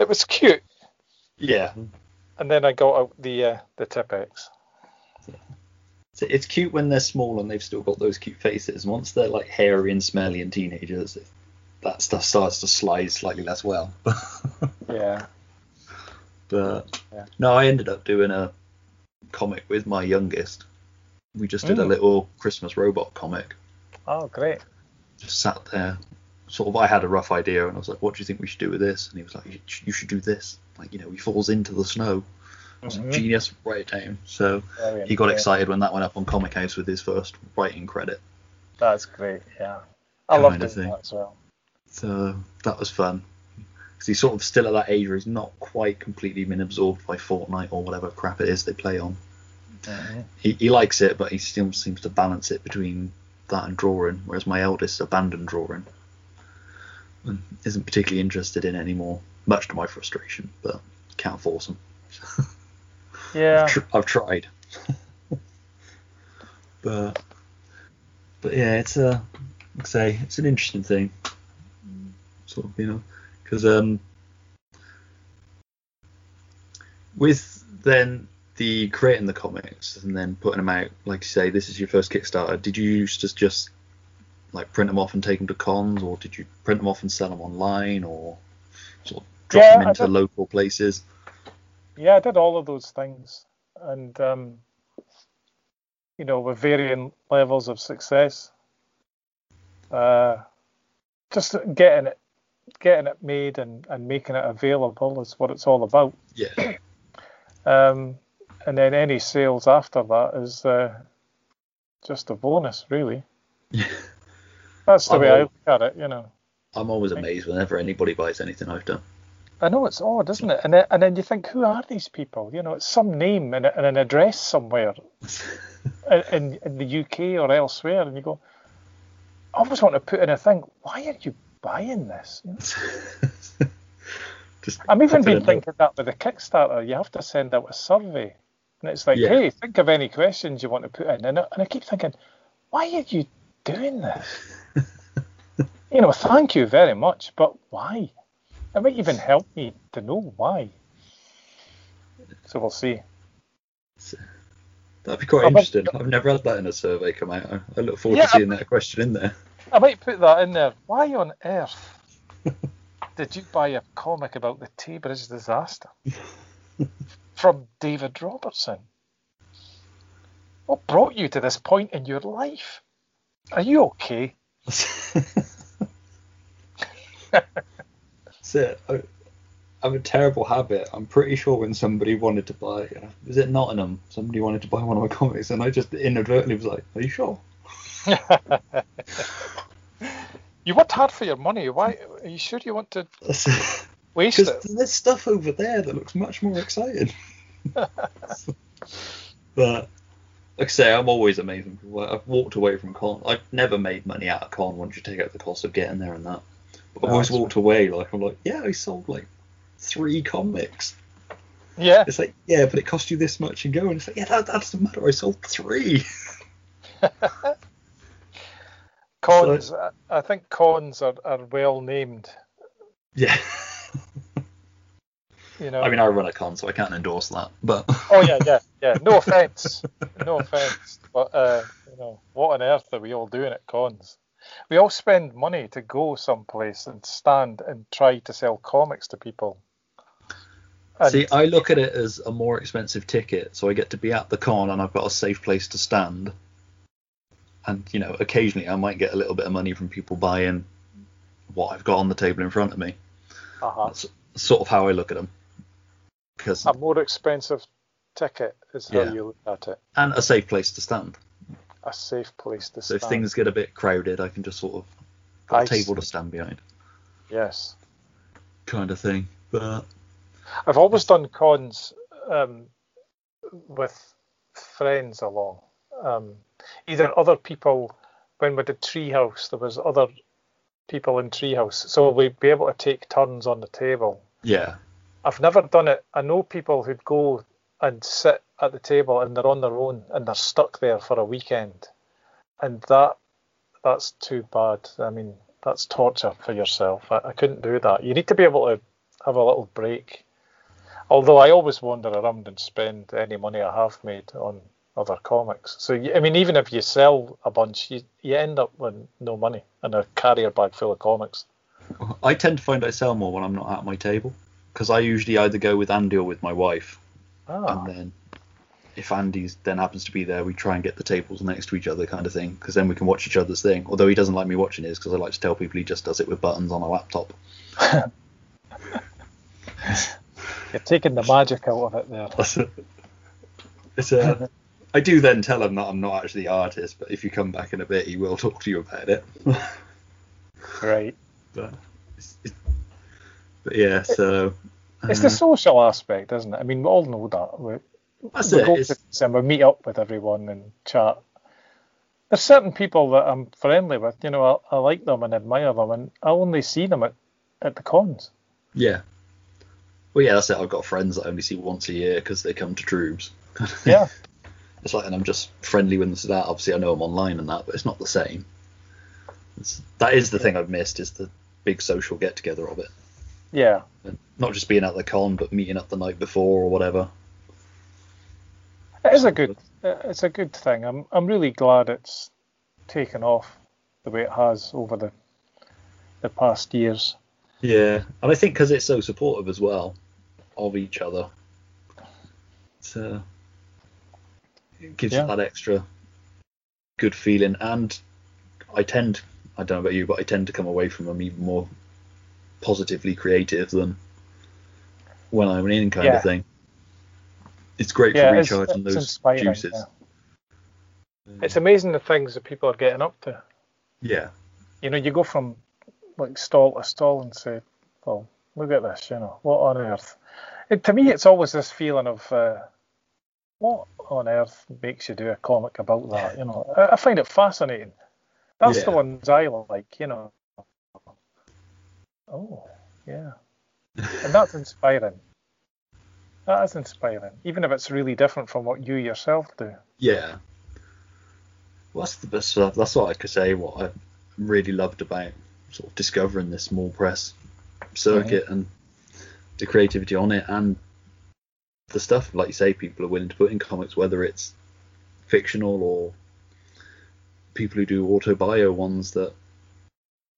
It was cute. yeah, And then I got out the uh, the Tipp-Ex. So it's cute when they're small and they've still got those cute faces. Once they're like hairy and smelly and teenagers, that stuff starts to slide slightly less well. [LAUGHS] Yeah. but Yeah. no, I ended up doing a comic with my youngest. We just did a Mm. little Christmas robot comic. Oh, great. Just sat there, sort of. I had a rough idea, and I was like, "What do you think we should do with this?" And he was like, "You should do this. Like, you know, he falls into the snow." I was like, Mhm. "Genius, write it down." So Brilliant, he got excited when that went up on ComicHaus with his first writing credit. That's great. Yeah. I love Kind of thing. that as well. So that was fun. Because he's sort of still at that age where he's not quite completely been absorbed by Fortnite or whatever crap it is they play on. He, he likes it, but he still seems to balance it between that and drawing, whereas my eldest abandoned drawing and isn't particularly interested in it anymore, much to my frustration, but can't force him. [LAUGHS] Yeah. Tr- I've tried. [LAUGHS] but but yeah, it's a like I say it's an interesting thing. Sort of, you know, because um with then the creating the comics and then putting them out, like you say, this is your first Kickstarter. Did you used to just like print them off and take them to cons, or did you print them off and sell them online, or sort of drop Yeah, them into local places? Yeah, I did all of those things. And, um, you know, with varying levels of success. Uh, just getting it getting it made and, and making it available is what it's all about. Yeah. [CLEARS THROAT] Um, and then any sales after that is uh, just a bonus, really. Yeah. [LAUGHS] That's the I'm way I look at it, you know. I'm always amazed whenever anybody buys anything I've done. I know it's odd, isn't it? And then, and then you think, who are these people? You know, it's some name and, and an address somewhere [LAUGHS] in, in the UK or elsewhere, and you go, I always want to put in a thing. Why are you buying this? You know? Just I'm even been thinking that with the Kickstarter, you have to send out a survey, and it's like, Yeah. hey, think of any questions you want to put in, and I, and I keep thinking, why are you doing this? [LAUGHS] you know, thank you very much, but why? It might even help me to know why. So we'll see. That'd be quite I interesting. I've never had that in a survey come out. I, I look forward Yeah, to seeing that question in there. I might put that in there. Why on earth [LAUGHS] did you buy a comic about the Tay Bridge disaster from David Robertson? What brought you to this point in your life? Are you okay? [LAUGHS] That's it. I, I have a terrible habit. I'm pretty sure when somebody wanted to buy, was it Nottingham? Somebody wanted to buy one of my comics, and I just inadvertently was like, "Are you sure?" [LAUGHS] you worked hard for your money. Why are you sure you want to? Waste Because it. there's stuff over there that looks much more exciting. [LAUGHS] but like I say, I'm always amazed. people- I've walked away from con. I've never made money out of con once you take out the cost of getting there and that. I've always that's walked away like I'm like, yeah, I sold like three comics. Yeah. It's like, yeah, but it cost you this much and go. And it's like, yeah, that, that doesn't matter. I sold three. [LAUGHS] Cons. I- I think cons are, are well named. yeah. You know. I mean, I run a con, so I can't endorse that. But [LAUGHS] oh yeah, yeah, yeah. No offense. No offense. But uh, you know, what on earth are we all doing at cons? We all spend money to go someplace and stand and try to sell comics to people. And See, I look at it as a more expensive ticket, so I get to be at the con and I've got a safe place to stand. And you know, occasionally I might get a little bit of money from people buying what I've got on the table in front of me. uh-huh. That's sort of how I look at them. Because a more expensive ticket is how Yeah. you look at it. and a safe place to stand. A safe place to So stand. if things get a bit crowded, I can just sort of got I a table see. to stand behind, Yes. kind of thing. But I've always done cons um, with friends along. Um, either other people, when we did Treehouse, there was other people in Treehouse, so we'd be able to take turns on the table. yeah, I've never done it. I know people who'd go and sit at the table and they're on their own and they're stuck there for a weekend, and that that's too bad. I mean, that's torture for yourself. I, I couldn't do that. You need to be able to have a little break. Although I always wander around and spend any money I have made on other comics. So I mean, even if you sell a bunch, you, you end up with no money and a carrier bag full of comics. I tend to find I sell more when I'm not at my table because I usually either go with Andy or with my wife. Ah, and then if Andy's then happens to be there, we try and get the tables next to each other, kind of thing, because then we can watch each other's thing. Although he doesn't like me watching his, because I like to tell people he just does it with buttons on a laptop. [LAUGHS] you're taking the magic out of it there. [LAUGHS] That's a, it's a. I do then tell him that I'm not actually the artist, but if you come back in a bit, he will talk to you about it. Right. [LAUGHS] but, it's, it's, but yeah, so It's the uh-huh. social aspect, isn't it? I mean, we all know that. We, that's we it. go It's, to these and we meet up with everyone and chat. There's certain people that I'm friendly with, you know, I, I like them and admire them, and I only see them at, at the cons. yeah. Well, yeah, that's it. I've got friends that I only see once a year because they come to Droogs. [LAUGHS] Yeah. It's like, and I'm just friendly with them to that. Obviously, I know I'm online and that, but it's not the same. It's, that is the thing I've missed is the big social get together of it, Yeah. not just being at the con, but meeting up the night before or whatever. It is a good it's a good thing. I'm I'm really glad it's taken off the way it has over the the past years. Yeah, and I think because it's so supportive as well of each other, uh, it gives Yeah. that extra good feeling. And I tend, I don't know about you, but I tend to come away from them even more positively creative than when I'm in, kind Yeah. of thing. It's great Yeah, for recharging it's those juices. yeah. It's amazing the things that people are getting up to. Yeah, You know, you go from like stall to stall and say, "Well, look at this," you know, what on earth? It, to me, it's always this feeling of, uh, what on earth makes you do a comic about that? You know, I, I find it fascinating. That's the ones I like. You know. Oh, yeah, and that's inspiring. That is inspiring, even if it's really different from what you yourself do. Yeah. Well, that's the best stuff. That's what I could say. What I really loved about sort of discovering this small press circuit mm-hmm. and the creativity on it, and the stuff like you say, people are willing to put in comics, whether it's fictional or people who do auto bio ones that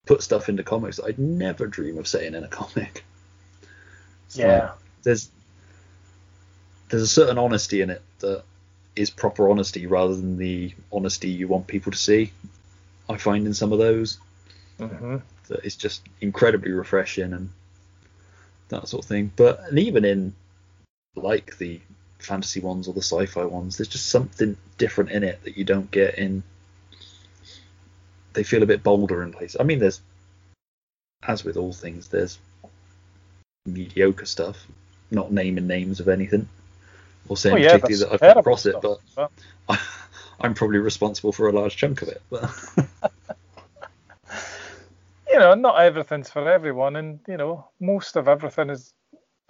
put stuff into comics that I'd never dream of saying in a [LAUGHS] comic. It's like, Yeah, there's there's a certain honesty in it that is proper honesty rather than the honesty you want people to see. I find in some of those hmm that it's just incredibly refreshing and that sort of thing. But and even in like the fantasy ones or the sci-fi ones, there's just something different in it that you don't get in. They feel a bit bolder in places. I mean, there's as with all things, there's mediocre stuff, not naming names of anything, or saying Oh, yeah, particularly that I've come across it, stuff, but but- [LAUGHS] I'm probably responsible for a large chunk of it. But [LAUGHS] you know, not everything's for everyone, and you know, most of everything is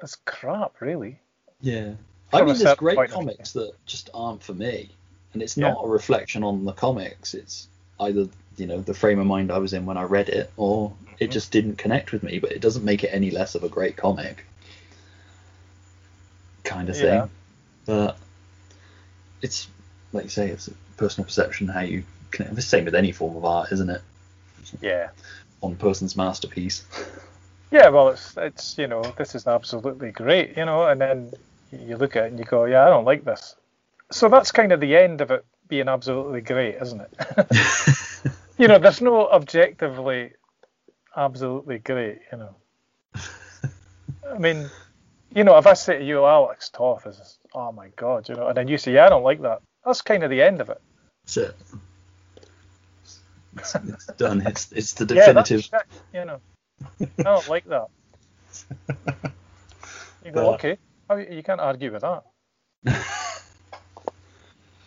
is crap, really. yeah, From I mean, there's great comics that just aren't for me, and it's Yeah. not a reflection on the comics. It's either you know the frame of mind I was in when I read it, or it Mhm. just didn't connect with me. But it doesn't make it any less of a great comic, kind of thing. Yeah. But it's like you say, it's a personal perception how you connect. The same with any form of art, isn't it? Yeah. One person's masterpiece. [LAUGHS] Yeah, well, it's it's you know, this is absolutely great, you know, and then you look at it and you go, yeah, I don't like this. So that's kind of the end of it being absolutely great, isn't it? [LAUGHS] [LAUGHS] you know, there's no objectively absolutely great, you know. [LAUGHS] I mean, you know, if I say to you, Alex Toth is, oh my god, you know, and then you say, yeah, I don't like that. That's kind of the end of it. That's it. It's, it's done. It's it's the [LAUGHS] Yeah, that's definitive. shit, you know. I don't like that. [LAUGHS] You go, But- okay, how- you can't argue with that.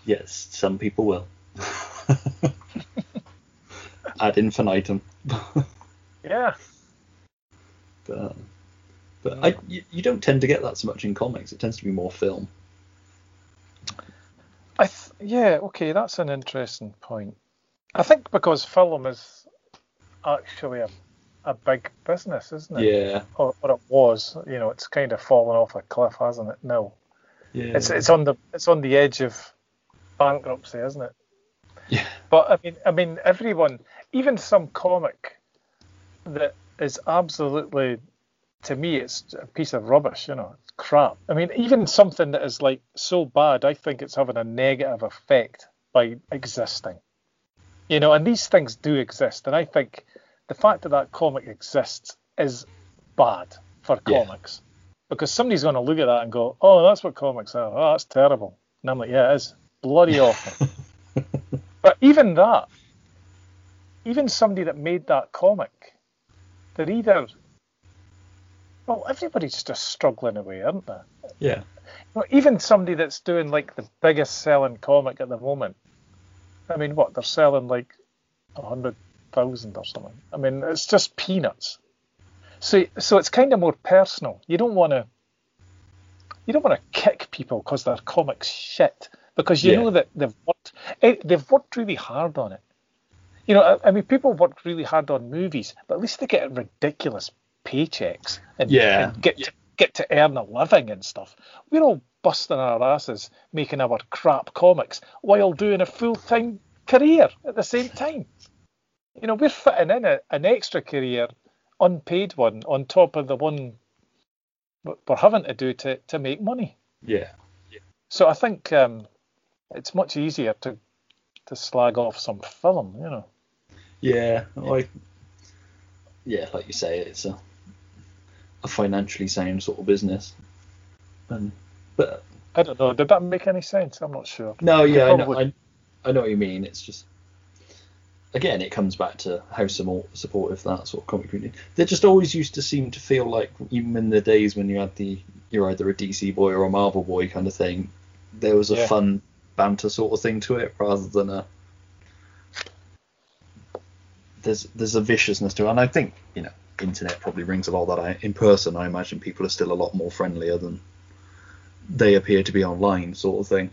yes, some people will. Ad infinitum. Yeah. but but I, you, you don't tend to get that so much in comics. It tends to be more film. I th- yeah, okay, that's an interesting point. I think because film is actually a, a big business, isn't it? Yeah. Or, or it was. You know, it's kind of fallen off a cliff, hasn't it? No, Yeah. it's it's on the it's on the edge of bankruptcy, isn't it? yeah. But I mean, I mean, everyone, even some comic that is absolutely, to me, it's a piece of rubbish. You know, it's crap. I mean, even something that is like so bad, I think it's having a negative effect by existing. You know, and these things do exist, and I think the fact that that comic exists is bad for Yeah. comics because somebody's going to look at that and go, "Oh, that's what comics are. Oh, that's terrible." And I'm like, "Yeah, it is bloody awful." [LAUGHS] But even that, even somebody that made that comic, they're either well, everybody's just struggling away, aren't they? yeah. Well, even somebody that's doing like the biggest selling comic at the moment. I mean, what they're selling like a hundred thousand or something. I mean, it's just peanuts. So, so it's kind of more personal. You don't want to, you don't want to kick people because their comics shit because you Yeah. know that they've worked, eh, they've worked really hard on it. You know, I, I mean, people work really hard on movies, but at least they get ridiculous paychecks and, Yeah. and get to, get to earn a living and stuff. We're all busting our asses making our crap comics while doing a full time career at the same time. You know, we're fitting in a, an extra career, unpaid one, on top of the one we're having to do to, to make money. Yeah. So I think um, it's much easier to to slag off some film, you know. Yeah. Like. Yeah, like you say, it's a a financially sound sort of business. And but I don't know. Did that make any sense? I'm not sure. No, yeah, I know, I, I know what you mean. It's just again, it comes back to how sumo- supportive that sort of comic community. They just always used to seem to feel like, even in the days when you had the you're either a DC boy or a Marvel boy kind of thing, there was a Yeah. fun banter sort of thing to it rather than a there's there's a viciousness to it, and I think you know internet probably brings a lot of that out. In person, I imagine people are still a lot more friendlier than they appear to be online, sort of thing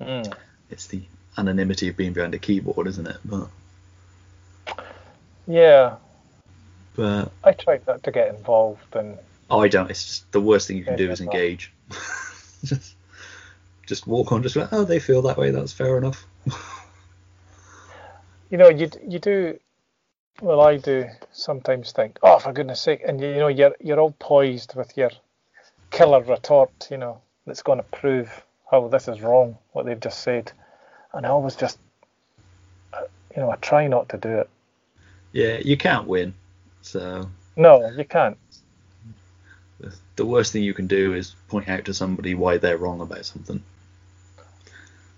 Mm. it's the anonymity of being behind a keyboard, isn't it? But Yeah, but I tried not to get involved and I don't. It's just the worst thing you can do is engage. [LAUGHS] just just walk on. Just like, oh, they feel that way. That's fair enough. [LAUGHS] you know you you do well I do sometimes think oh for goodness sake and you, you know you're you're all poised with your killer retort you know that's going to prove how this is wrong what they've just said. And I always just uh, you know I try not to do it. Yeah, you can't win. So. No you can't. The worst thing you can do is point out to somebody why they're wrong about something.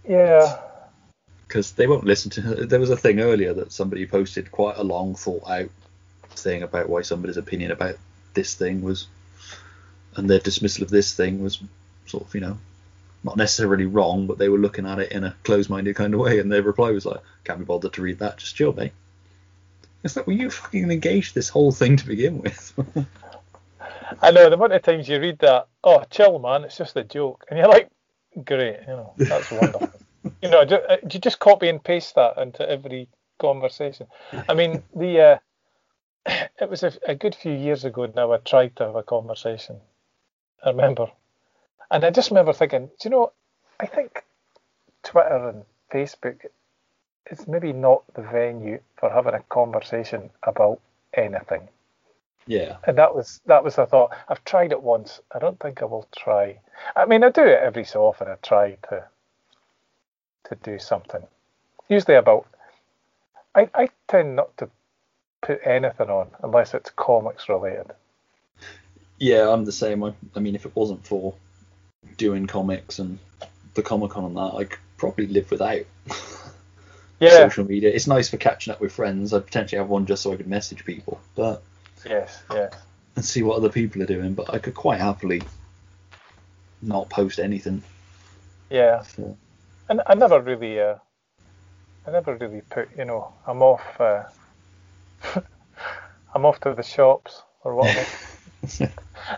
Yeah because they won't listen to. her. There was a thing earlier that somebody posted quite a long thought out thing about why somebody's opinion about this thing was and their dismissal of this thing was sort of you know not necessarily wrong, but they were looking at it in a closed-minded kind of way, and their reply was like, "Can't be bothered to read that. Just chill, mate." It's like, well, you fucking engaged this whole thing to begin with. [LAUGHS] I know the amount of times you read that, oh, chill, man, it's just a joke, and you're like, great, you know, that's wonderful. You know, do, uh, you just copy and paste that into every conversation? I mean, [LAUGHS] the uh, it was a, a good few years ago now. I tried to have a conversation. I remember, and I just remember thinking, do you know, I think Twitter and Facebook is maybe not the venue for having a conversation about anything. Yeah. And that was that was the thought. I've tried it once. I don't think I will try. I mean, I do it every so often. I try to to do something. Usually about. I I tend not to put anything on unless it's comics related. Yeah, I'm the same. I, I mean, if it wasn't for doing comics and the Comic Con and that, I could probably live without [LAUGHS] Yeah. social media. It's nice for catching up with friends. I'd potentially have one just so I could message people, but Yes. Yes. and see what other people are doing. But I could quite happily not post anything. Yeah. So, And I never really. Uh, I never really put. You know, I'm off. Uh, [LAUGHS] I'm off to the shops or whatever. [LAUGHS]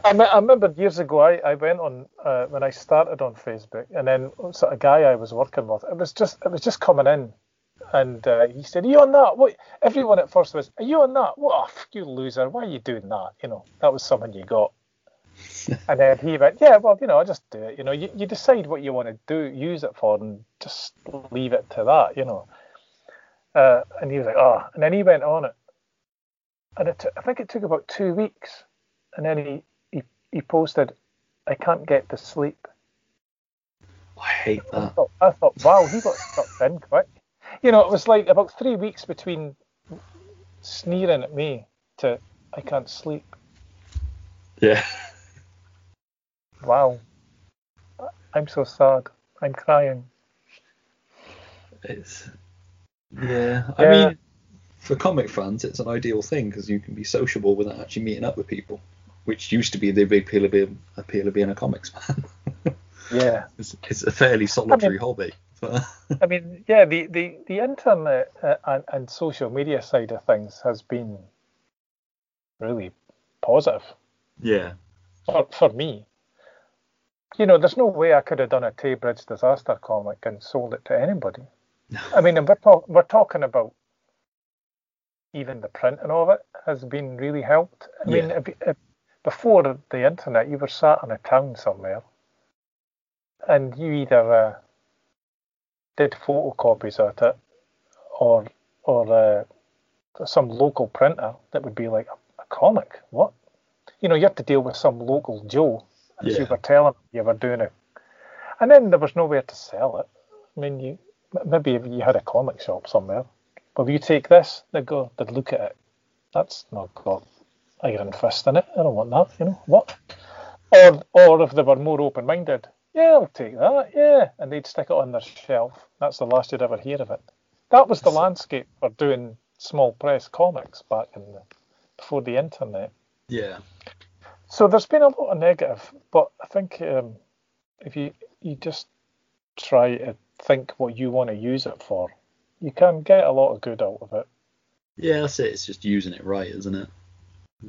I remember years ago I, I went on uh, when I started on Facebook and then sort of guy I was working with it was just it was just coming in and uh, he said are you on that what everyone at first was are you on that what oh, you loser why are you doing that you know that was something you got [LAUGHS] and then he went yeah well you know I just do it you know you, you decide what you want to do use it for and just leave it to that you know uh, and he was like oh and then he went on it and it t- I think it took about two weeks and then he, he, he posted, I can't get to sleep. I hate I that. thought, I thought, wow, he got stuck [LAUGHS] in quick. You know, it was like about three weeks between sneering at me to, I can't sleep. Yeah. Wow. I'm so sad. I'm crying. It's yeah. I Yeah. mean, for comic fans, it's an ideal thing because you can be sociable without actually meeting up with people, which used to be the big appeal of being, appeal of being a comics fan. [LAUGHS] Yeah. [LAUGHS] it's, it's a fairly solitary hobby. But I mean, [LAUGHS] yeah, the, the, the internet uh, and, and social media side of things has been really positive. yeah, for, for me. You know, there's no way I could have done a Tay Bridge disaster comic and sold it to anybody. I mean, we're, talk, we're talking about even the printing of it has been really helped. I mean, if, if, before the internet, you were sat in a town somewhere and you either uh, did photocopies of it or or uh, some local printer that would be like a, a comic. What? You know, you have to deal with some local Joe, as you were telling you were doing it. And then there was nowhere to sell it. I mean, you maybe if you had a comic shop somewhere. But if you take this, they'd go, they'd look at it. That's not got iron fist in it. I don't want that. You know what? Or or if they were more open minded, yeah, I'll take that. Yeah, and they'd stick it on their shelf. That's the last you'd ever hear of it. That was the landscape for doing small press comics back in the, before the internet. yeah, So there's been a lot of negative, but I think um, if you you just try to think what you want to use it for, you can get a lot of good out of it. yeah. That's it. It's just using it right, isn't it?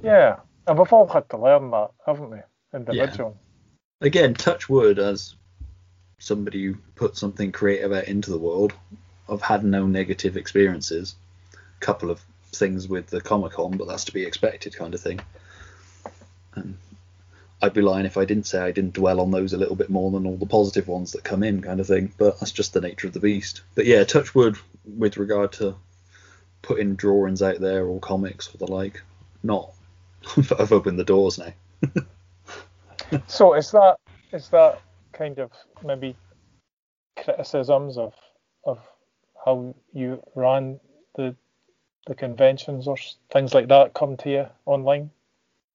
Yeah, and we've all had to learn that, haven't we? Individual. Again, touch wood as somebody who put something creative out into the world. I've had no negative experiences. A couple of things with the Comic Con, but that's to be expected, kind of thing. And I'd be lying if I didn't say I didn't dwell on those a little bit more than all the positive ones that come in, kind of thing. But that's just the nature of the beast. But yeah, touch wood with regard to putting drawings out there or comics or the like. Not. [LAUGHS] I've opened the doors now. [LAUGHS] So is that is that kind of maybe criticisms of of how you ran the the conventions or things like that come to you online?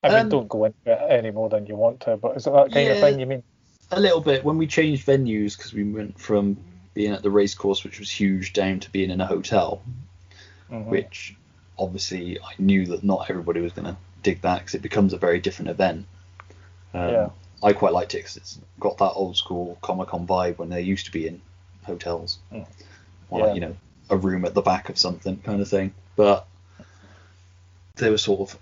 I mean, Um, don't go into it any more than you want to, but is it that kind of thing you mean? A little bit when we changed venues because we went from being at the racecourse, which was huge, down to being in a hotel, Mhm. which obviously I knew that not everybody was going to dig that because it becomes a very different event. Um, Yeah. I quite liked it because it's got that old school Comic Con vibe when they used to be in hotels, Mm. or Yeah. like you know a room at the back of something kind of thing. But there was sort of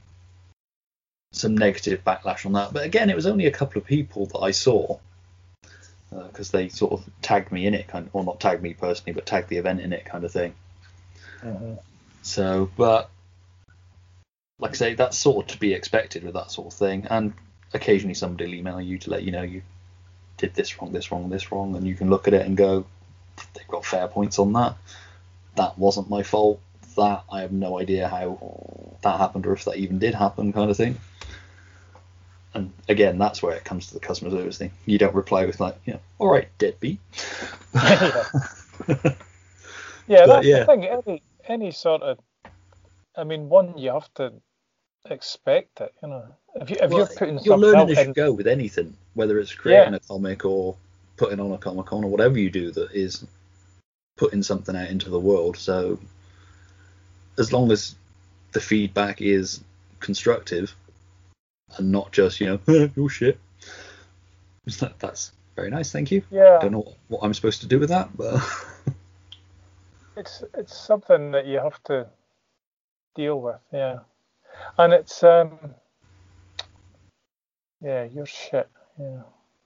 some negative backlash on that. But again, it was only a couple of people that I saw because they sort of tagged me in it, kind of, or not tagged me personally, but tagged the event in it, kind of thing. Mhm. So, but like I say, that's sort of to be expected with that sort of thing. And occasionally somebody will email you to let you know you did this wrong, this wrong, this wrong, and you can look at it and go, they've got fair points on that. That wasn't my fault. That I have no idea how that happened or if that even did happen, kind of thing. And again, that's where it comes to the customer service thing. You don't reply with like, you know, all right, deadbeat. [LAUGHS] [LAUGHS] Yeah, But, that's yeah. the thing. Any any sort of, I mean, one you have to expect it. You know, if you if Well, you're putting you're learning out as you in- go with anything, whether it's creating Yeah. a comic or putting on a comic con or whatever you do that is putting something out into the world. So as long as the feedback is constructive and not just you know [LAUGHS] oh shit, that- that's very nice, thank you. yeah, Don't know what, what I'm supposed to do with that, but [LAUGHS] it's it's something that you have to deal with. Yeah, and it's um, yeah, your shit. Yeah,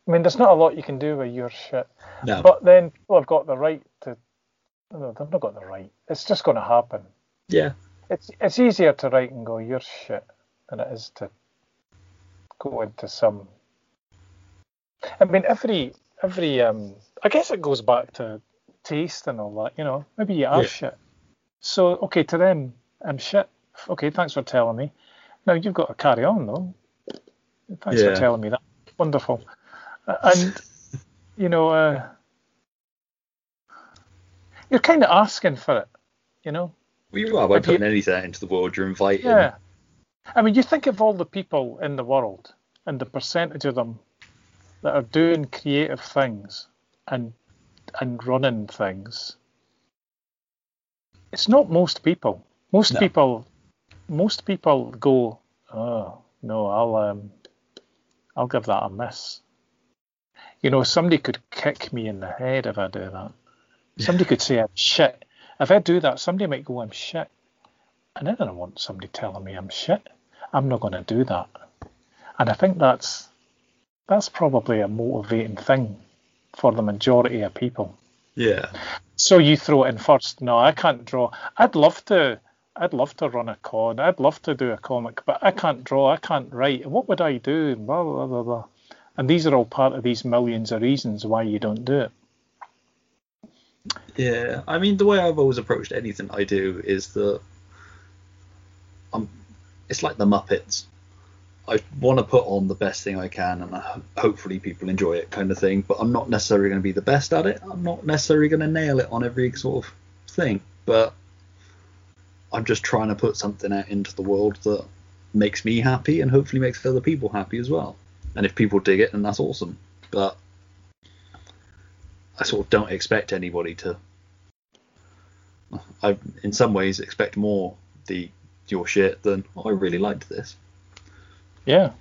I mean, there's not a lot you can do with your shit. no, But then people have got the right to. No, they've not got the right. It's just going to happen. yeah, It's it's easier to write and go your shit than it is to go into some. I mean, every every um, I guess it goes back to taste and all that. You know, maybe you are Yeah. shit. So okay, to them, I'm shit. Okay, thanks for telling me. Now you've got to carry on though. Thanks Yeah. for telling me that. Wonderful. And you know, uh, you're kind of asking for it. You know. well, you are by putting anything into the world. You're inviting. Yeah. I mean, you think of all the people in the world and the percentage of them that are doing creative things and and running things. It's not most people. Most No. people, most people go, oh no, I'll um, I'll give that a miss. You know, somebody could kick me in the head if I do that. Somebody could say I'm shit. If I do that, somebody might go, I'm shit. And I don't want somebody telling me I'm shit. I'm not going to do that. And I think that's that's probably a motivating thing for the majority of people. Yeah. So you throw it in first. No, I can't draw. I'd love to. I'd love to run a con. I'd love to do a comic, but I can't draw. I can't write. What would I do? Blah blah blah blah. And these are all part of these millions of reasons why you don't do it. Yeah, I mean the way I've always approached anything I do is that. It's like the Muppets. I want to put on the best thing I can, and I, hopefully people enjoy it, kind of thing. But I'm not necessarily going to be the best at it. I'm not necessarily going to nail it on every sort of thing. But I'm just trying to put something out into the world that makes me happy, and hopefully makes other people happy as well. And if people dig it, then that's awesome. But I sort of don't expect anybody to. I, in some ways, expect more the your shit than oh, I really liked this. Yeah. [LAUGHS]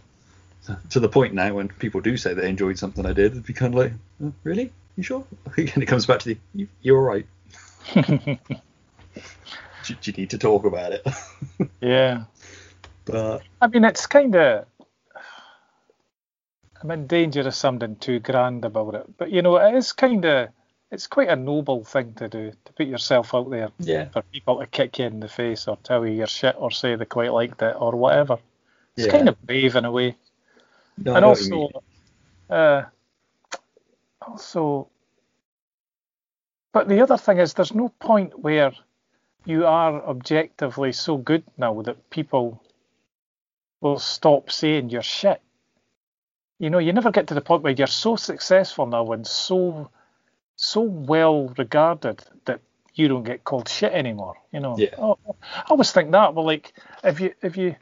To the point now when people do say they enjoyed something I did, it'd be kind of like, "Oh, really? You sure? [LAUGHS] and it comes back to the you, you're right. [LAUGHS] do, do you need to talk about it? yeah. but I mean, it's kind of. I'm in danger of sounding too grand about it, but you know, it is kind of. It's quite a noble thing to do to put yourself out there yeah, for people to kick you in the face or tell you your shit or say they quite liked it or whatever. It's Yeah. kind of brave in a way. no, and know what you mean. also, uh, also, but the other thing is, there's no point where you are objectively so good now that people will stop saying your shit. You know, you never get to the point where you're so successful now and so so well regarded that you don't get called shit anymore. You know, Yeah. Oh, I always think that. Well, like if you if you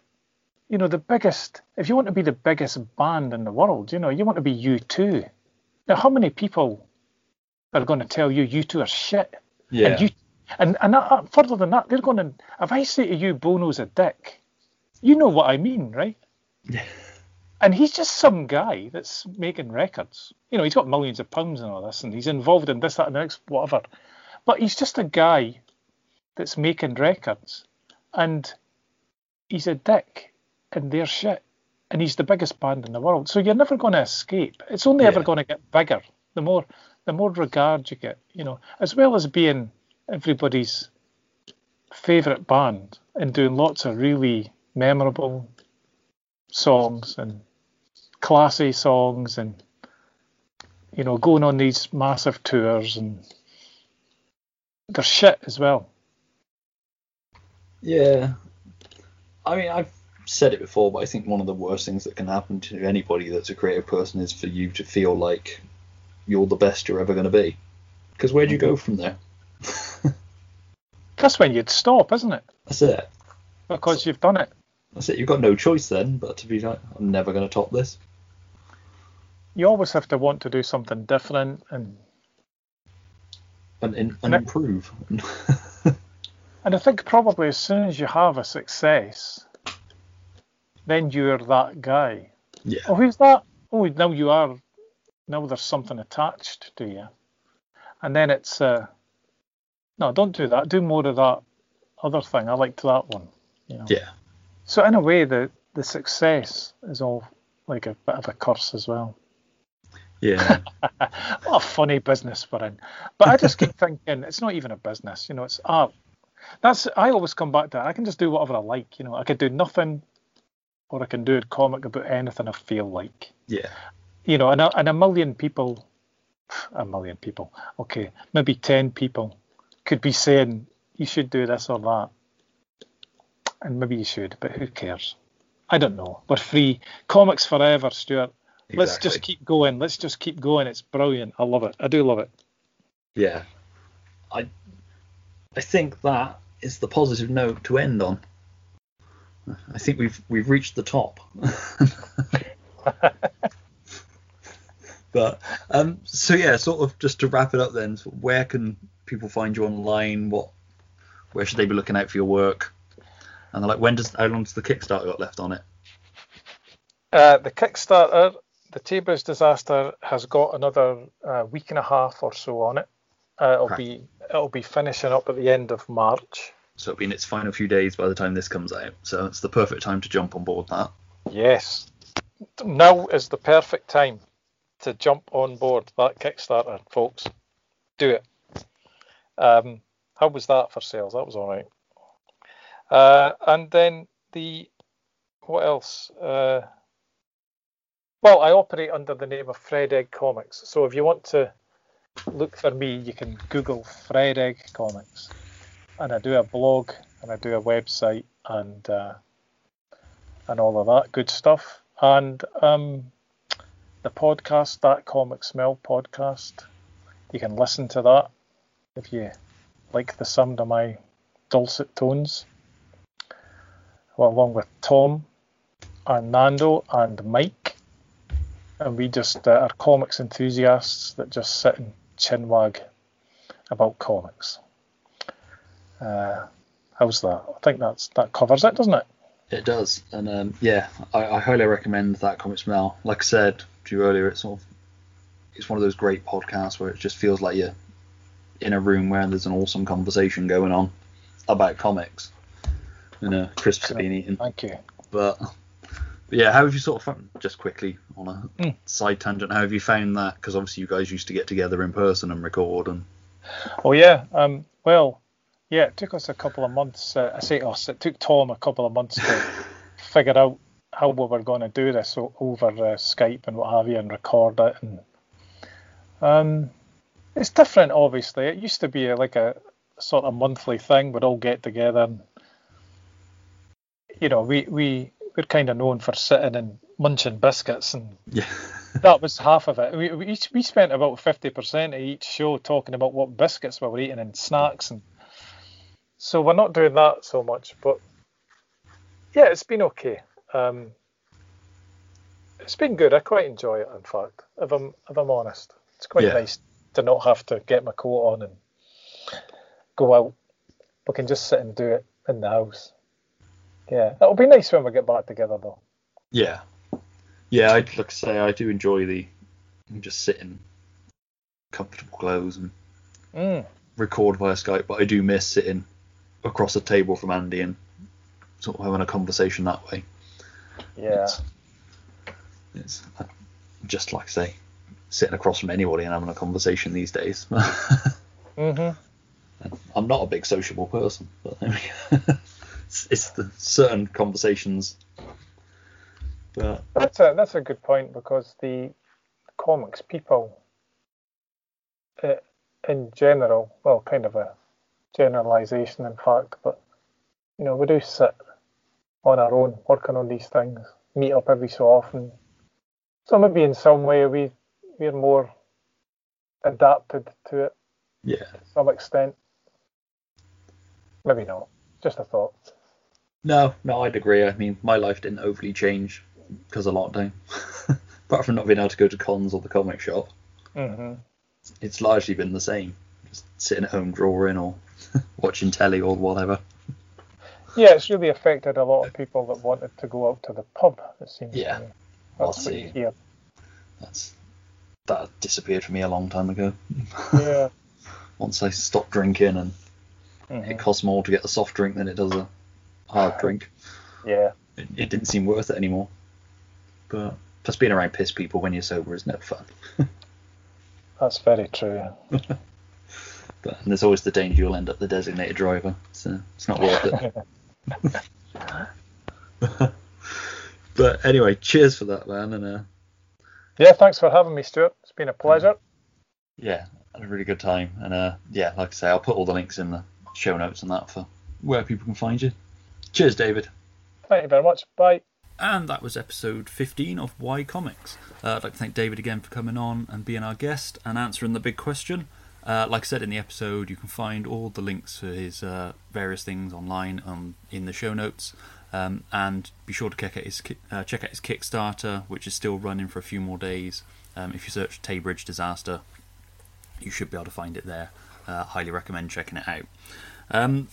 you know the biggest if you want to be the biggest band in the world, you know, you want to be U2. Now, how many people are going to tell you U2 are shit? yeah, And you and and that, uh, further than that, they're going to. If I say to you, Bono's a dick, you know what I mean, right? Yeah. [LAUGHS] and he's just some guy that's making records. You know, he's got millions of pounds and all this, and he's involved in this, that, and the next, whatever. But he's just a guy that's making records, and he's a dick, and they're shit, and he's the biggest band in the world. So you're never going to escape. It's only Yeah. ever going to get bigger. The more, the more regard you get, you know, as well as being everybody's favorite band and doing lots of really memorable songs and classy songs and you know going on these massive tours and they're shit as well. Yeah. I mean, I've said it before, but I think one of the worst things that can happen to anybody that's a creative person is for you to feel like you're the best you're ever going to be. Because where do you go mm-hmm. from there? [LAUGHS] That's when you'd stop, isn't it? That's it. Because you've done it. That's it. You've got no choice then, but to be like, I'm never going to top this. You always have to want to do something different and And, and, and improve. [LAUGHS] and I think probably as soon as you have a success, then you're that guy. yeah. Oh, who's that? Oh, now you are. Now there's something attached to you, and then it's uh, no, don't do that. Do more of that other thing. I liked that one. You know. Yeah. So in a way, the the success is all like a bit of a curse as well. Yeah. [LAUGHS] What a funny business we're in. But I just keep [LAUGHS] thinking it's not even a business. You know, it's art. That's I always come back to. I can just do whatever I like. You know, I could do nothing, or I can do a comic about anything I feel like. yeah. you know, and a, and a million people, a million people, okay, maybe 10 people could be saying, you should do this or that. And maybe you should, but who cares? I don't know. We're free. Comics forever, Stuart. Let's just keep going. Let's just keep going. It's brilliant. I love it. I do love it. Yeah. I I think that is the positive note to end on. I think we've we've reached the top. [LAUGHS] but um so yeah, sort of just to wrap it up then, where can people find you online? What where should they be looking out for your work? And they're like when does how long does the Kickstarter got left on it? Uh, the Kickstarter, the Tay Bridge disaster, has got another uh, week and a half or so on it. Uh, it'll Right. be it'll be finishing up at the end of March. So it'll be in its final few days by the time this comes out. So it's the perfect time to jump on board that. Yes. Now is the perfect time to jump on board that Kickstarter, folks. Do it. Um, how was that for sales? That was all right. Uh, and then the what else? Uh, well, I operate under the name of Fred Egg Comics. So if you want to look for me, you can Google Fred Egg Comics, and I do a blog and I do a website and. Uh, and all of that good stuff. And um, the podcast, that Comic Smell podcast, you can listen to that if you like the sound of my dulcet tones. Well, along with Tom and and Mike. And we just uh, are comics enthusiasts that just sit and chinwag about comics. Uh, how's that? I think that's that covers it, doesn't it? It does, and um, yeah, I, I highly recommend that Comic Smell. Like I said to you earlier, it's sort of it's one of those great podcasts where it just feels like you're in a room where there's an awesome conversation going on about comics, and uh, crisps are being eaten. Thank you. But, but yeah, how have you sort of found, just quickly on a Mm. side tangent? How have you found that? Because obviously you guys used to get together in person and record, and Oh yeah. Um, well, yeah. It took us a couple of months. Uh, I say us. It took Tom a couple of months to [LAUGHS] figure out how we were going to do this over uh, Skype and what have you, and record it. And um, it's different, obviously. It used to be a, like a sort of monthly thing. We'd all get together. And, you know, we we we're kind of known for sitting and munching biscuits and yeah, [LAUGHS] that was half of it. We we, each, we spent about fifty percent of each show talking about what biscuits we were eating and snacks, and so we're not doing that so much. But yeah, it's been okay. Um, it's been good. I quite enjoy it. In fact, if I'm if I'm honest, it's quite Yeah. nice to not have to get my coat on and go out. We can just sit and do it in the house. Yeah, it'll be nice when we get back together though. yeah, Yeah, I'd like to say I do enjoy the just sitting comfortable clothes and Mm. record via Skype, but I do miss sitting across a table from Andy and sort of having a conversation that way. Yeah. It's, it's uh, just like say, sitting across from anybody and having a conversation these days. [LAUGHS] hmm I'm not a big sociable person, but there we go. [LAUGHS] it's, it's the certain conversations. But That's a that's a good point because the comics people, uh, in general, well, kind of a generalization, in fact, but you know, we do sit on our own working on these things, meet up every so often. So maybe in some way we we're more adapted to it yeah, to some extent. Maybe not. Just a thought. No, no, I'd agree. I mean, my life didn't overly change because of lockdown, [LAUGHS] apart from not being able to go to cons or the comic shop. hmm It's largely been the same, just sitting at home drawing or [LAUGHS] watching telly or whatever. Yeah, it's really affected a lot of people that wanted to go out to the pub. It seems. to Yeah. I'll That's what you see. hear. That's that disappeared for me a long time ago. Yeah. [LAUGHS] Once I stopped drinking and mhm. it costs more to get a soft drink than it does a hard drink. Yeah. It, it didn't seem worth it anymore. But just being around piss people when you're sober is no fun. [LAUGHS] That's very true. [LAUGHS] But and there's always the danger you'll end up the designated driver, so it's not worth it. [LAUGHS] but anyway, cheers for that, man, and uh, Yeah, thanks for having me, Stuart. It's been a pleasure. yeah, had a really good time. And uh, yeah, like I say, I'll put all the links in the show notes and that for where people can find you. Cheers, David. Thank you very much. Bye. And that was episode 15 of Why Comics. Uh, I'd like to thank David again for coming on and being our guest and answering the big question. Uh, like I said in the episode, you can find all the links for his uh, various things online um, in the show notes. Um, and be sure to check out his uh, check out his Kickstarter, which is still running for a few more days. Um, if you search Taybridge Disaster, you should be able to find it there. Uh, highly recommend checking it out. Um,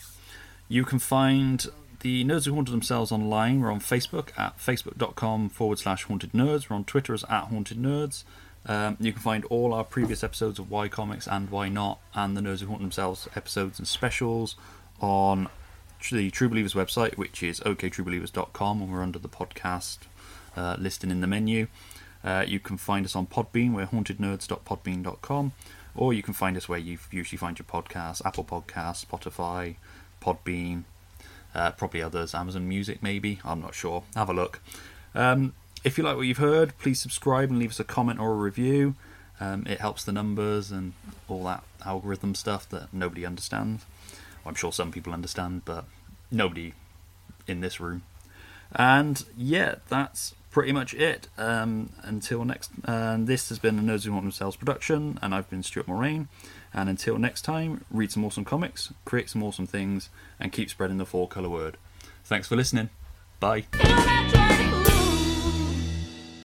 you can find the Nerds Who Haunted Themselves online. We're on Facebook at facebook.com forward slash haunted nerds. We're on Twitter as at haunted nerds. Um, you can find all our previous episodes of Why Comics and Why Not and the Nerds Who Haunt Themselves episodes and specials on the True Believers website, which is oktruebelievers.com, and we're under the podcast uh, listing in the menu. Uh, you can find us on Podbean, we're hauntednerds.podbean.com, or you can find us where you usually find your podcasts Apple Podcasts, Spotify, Podbean, uh, probably others, Amazon Music maybe, I'm not sure. Have a look. Um, if you like what you've heard, please subscribe and leave us a comment or a review. Um, it helps the numbers and all that algorithm stuff that nobody understands. Well, I'm sure some people understand, but nobody in this room. And yeah, that's pretty much it. Um, until next, and this has been a Nerds Who Haunt Themselves production, and I've been Stuart Mulrain. And until next time, read some awesome comics, create some awesome things, and keep spreading the four color word. Thanks for listening. Bye.